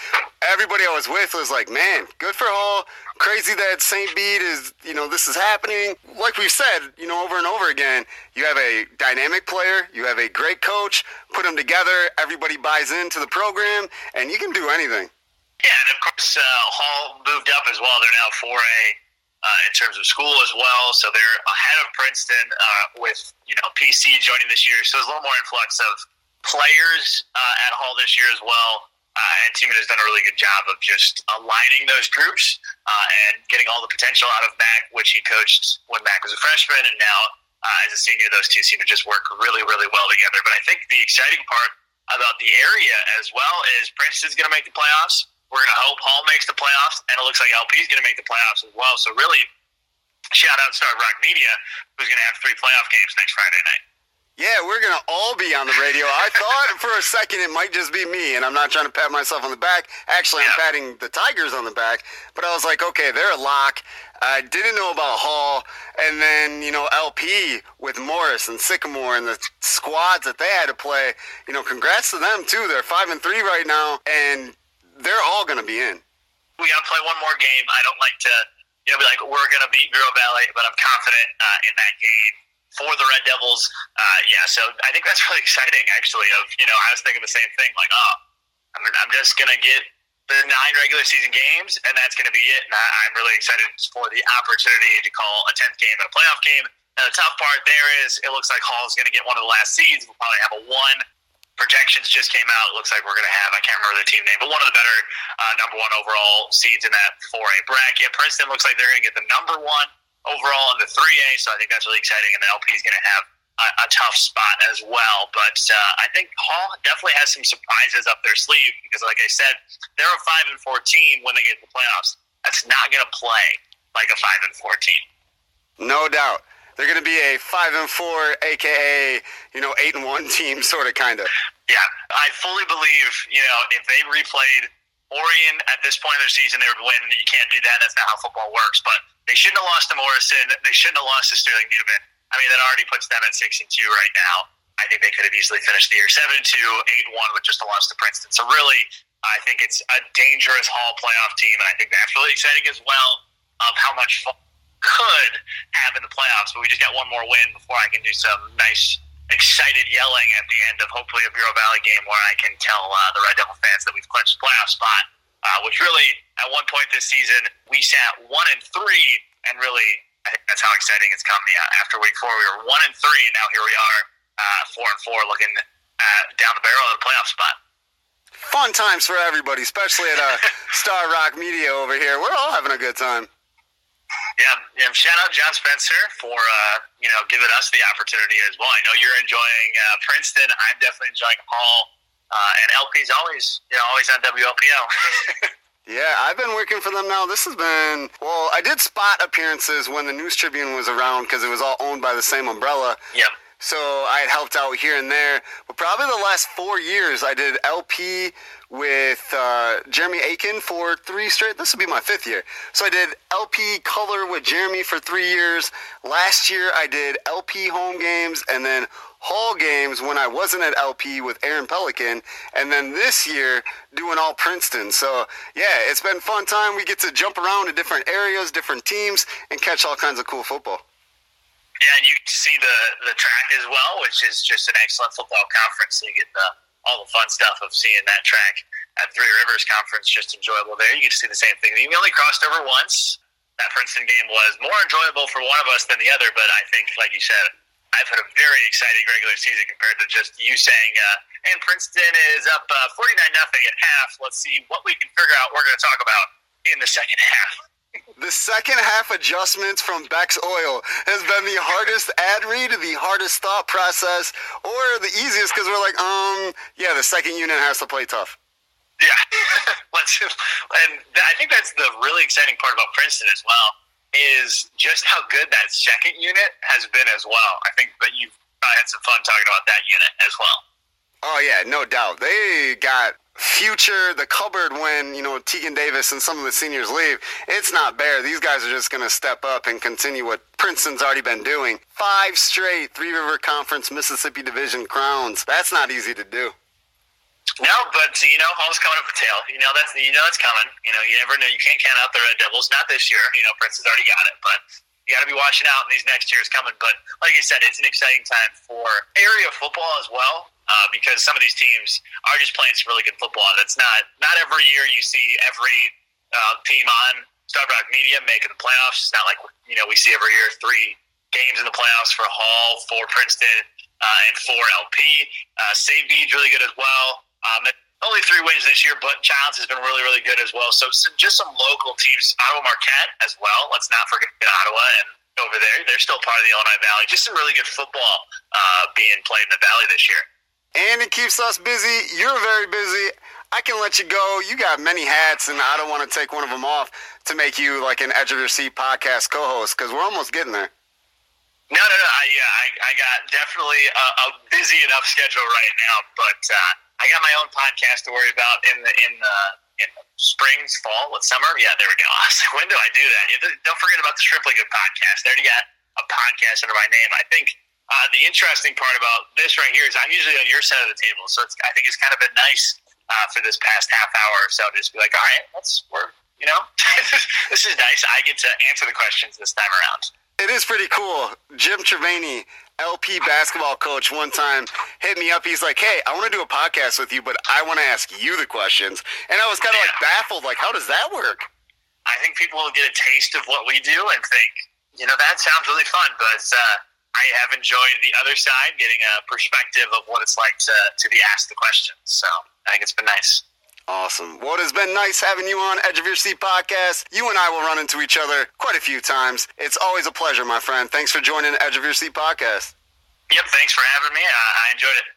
everybody I was with was like, man, good for Hall. Crazy that St. Bede is, you know, this is happening. Like we've said, you know, over and over again, you have a dynamic player, you have a great coach, put them together, everybody buys into the program, and you can do anything. Yeah, and of course, uh, Hall moved up as well. They're now 4A uh, in terms of school as well. So they're ahead of Princeton uh, with, you know, PC joining this year. So there's a little more influx of players uh, at Hall this year as well. Uh, and Tiemann has done a really good job of just aligning those groups uh, and getting all the potential out of Mac, which he coached when Mac was a freshman, and now uh, as a senior, those two seem to just work really, really well together. But I think the exciting part about the area as well is Princeton's going to make the playoffs. We're going to hope Hall makes the playoffs, and it looks like LP is going to make the playoffs as well. So really, shout out Starved Rock Media, who's going to have three playoff games next Friday night. Yeah, we're gonna all be on the radio. I thought for a second it might just be me, and I'm not trying to pat myself on the back. Actually, I'm patting the Tigers on the back. But I was like, okay, they're a lock. I didn't know about Hall, and then you know LP with Morris and Sycamore and the squads that they had to play. You know, congrats to them too. They're five and three right now, and they're all gonna be in. We gotta play one more game. I don't like to, you know, be like we're gonna beat Bureau Valley, but I'm confident uh, in that game for the Red Devils. Uh, yeah, so I think that's really exciting, actually. Of you know, I was thinking the same thing. Like, oh, I'm, I'm just gonna get the nine regular season games, and that's gonna be it. And I, I'm really excited for the opportunity to call a tenth game and a playoff game. And the tough part there is, it looks like Hall is going to get one of the last seeds. We'll probably have a one. Projections just came out. Looks like we're going to have, I can't remember the team name, but one of the better uh, number one overall seeds in that 4A bracket. Princeton looks like they're going to get the number one overall in the 3A, so I think that's really exciting. And the LP is going to have a, a, tough spot as well. But uh, I think Hall definitely has some surprises up their sleeve because, like I said, they're a five and four team when they get to the playoffs. That's not going to play like a five and four team. No doubt. They're going to be a five and four, aka you know eight and one team, sort of, kind of. Yeah, I fully believe you know if they replayed Orion at this point of their season, they would win. You can't do that. That's not how football works. But they shouldn't have lost to Morrison. They shouldn't have lost to Sterling Newman. I mean, that already puts them at six and two right now. I think they could have easily finished the year seven and two, eight and one with just a loss to Princeton. So really, I think it's a dangerous Hall playoff team, and I think that's really exciting as well of how much fun could have in the playoffs. But we just got one more win before I can do some nice, excited yelling at the end of hopefully a Bureau Valley game where I can tell uh, the Red Devil fans that we've clinched the playoff spot uh, which really, at one point this season, we sat one and three, and really, I think that's how exciting it's come. Yeah, after week four, we were one and three, and now here we are, uh, four and four, looking uh, down the barrel of the playoff spot. Fun times for everybody, especially at uh, Starved Rock Media over here. We're all having a good time. Yeah, yeah. Shout out John Spencer for uh, you know giving us the opportunity as well. I know you're enjoying uh, Princeton. I'm definitely enjoying Hall. Uh, and LP's always, you know, always on WLPO. yeah, I've been working for them now. This has been, well, I did spot appearances when the News Tribune was around because it was all owned by the same umbrella. Yep. So I had helped out here and there. But probably the last four years, I did LP with uh, Jeremy Aiken for three straight. This will be my fifth year. So I did LP color with Jeremy for three years. Last year, I did LP home games and then hall games when I wasn't at LP with Aaron Pelican. And then this year, doing all Princeton. So yeah, it's been fun time. We get to jump around to different areas, different teams, and catch all kinds of cool football. Yeah, and you see the the track as well, which is just an excellent football conference. So you get the, all the fun stuff of seeing that track at Three Rivers Conference, just enjoyable there. You get to see the same thing. We only crossed over once. That Princeton game was more enjoyable for one of us than the other, but I think, like you said, I've had a very exciting regular season compared to just you saying, uh, and Princeton is up uh, 49 nothing at half. Let's see what we can figure out we're going to talk about in the second half. The second half adjustments from Beck's Oil has been the hardest ad read, the hardest thought process, or the easiest because we're like, um, yeah, the second unit has to play tough. Yeah, let's, and I think that's the really exciting part about Princeton as well is just how good that second unit has been as well. I think, but you've had some fun talking about that unit as well. Oh yeah, no doubt. They got future the cupboard when you know Tegan Davis and some of the seniors leave. It's not bare. These guys are just going to step up and continue what Princeton's already been doing. Five straight Three River Conference Mississippi Division crowns. That's not easy to do. No, but you know, Hall's coming up for tail. You know that's you know that's coming. You know, you never know. You can't count out the Red Devils. Not this year. You know, Princeton's already got it, but you got to be watching out in these next years coming. But like I said, it's an exciting time for area football as well uh, because some of these teams are just playing some really good football. That's not not every year you see every uh, team on Starved Rock Media making the playoffs. It's not like you know we see every year three games in the playoffs for Hall, for Princeton, uh, and for LP. Uh, St. Bede's really good as well. Um, only three wins this year, but Childs has been really, really good as well. So, so just some local teams, Ottawa Marquette as well. Let's not forget Ottawa and over there. They're still part of the Illinois Valley. Just some really good football uh, being played in the Valley this year. And it keeps us busy. You're very busy. I can let you go. You got many hats, and I don't want to take one of them off to make you like an Edge of Your Seat podcast co-host because we're almost getting there. No, no, no. I, yeah, I, I got definitely a, a busy enough schedule right now, but uh, I got my own podcast to worry about in the in the in the springs, fall, what summer. Yeah, there we go. when do I do that? Don't forget about the Strictly Good podcast. They already got a podcast under my name. I think uh, the interesting part about this right here is I'm usually on your side of the table, so I think it's kind of been nice uh, for this past half hour or so to just be like, all right, let's work. You know, this is nice. I get to answer the questions this time around. It is pretty cool. Jim Trevani LP basketball coach one time hit me up. He's like, "Hey, I want to do a podcast with you, but I want to ask you the questions." And I was kind of like baffled, like, "How does that work?" I think people will get a taste of what we do and think, you know, that sounds really fun. But uh, I have enjoyed the other side, getting a perspective of what it's like to to be asked the questions. So I think it's been nice. Awesome. Well, it has been nice having you on Edge of Your Seat podcast. You and I will run into each other quite a few times. It's always a pleasure, my friend. Thanks for joining Edge of Your Seat podcast. Yep, thanks for having me. I, I enjoyed it.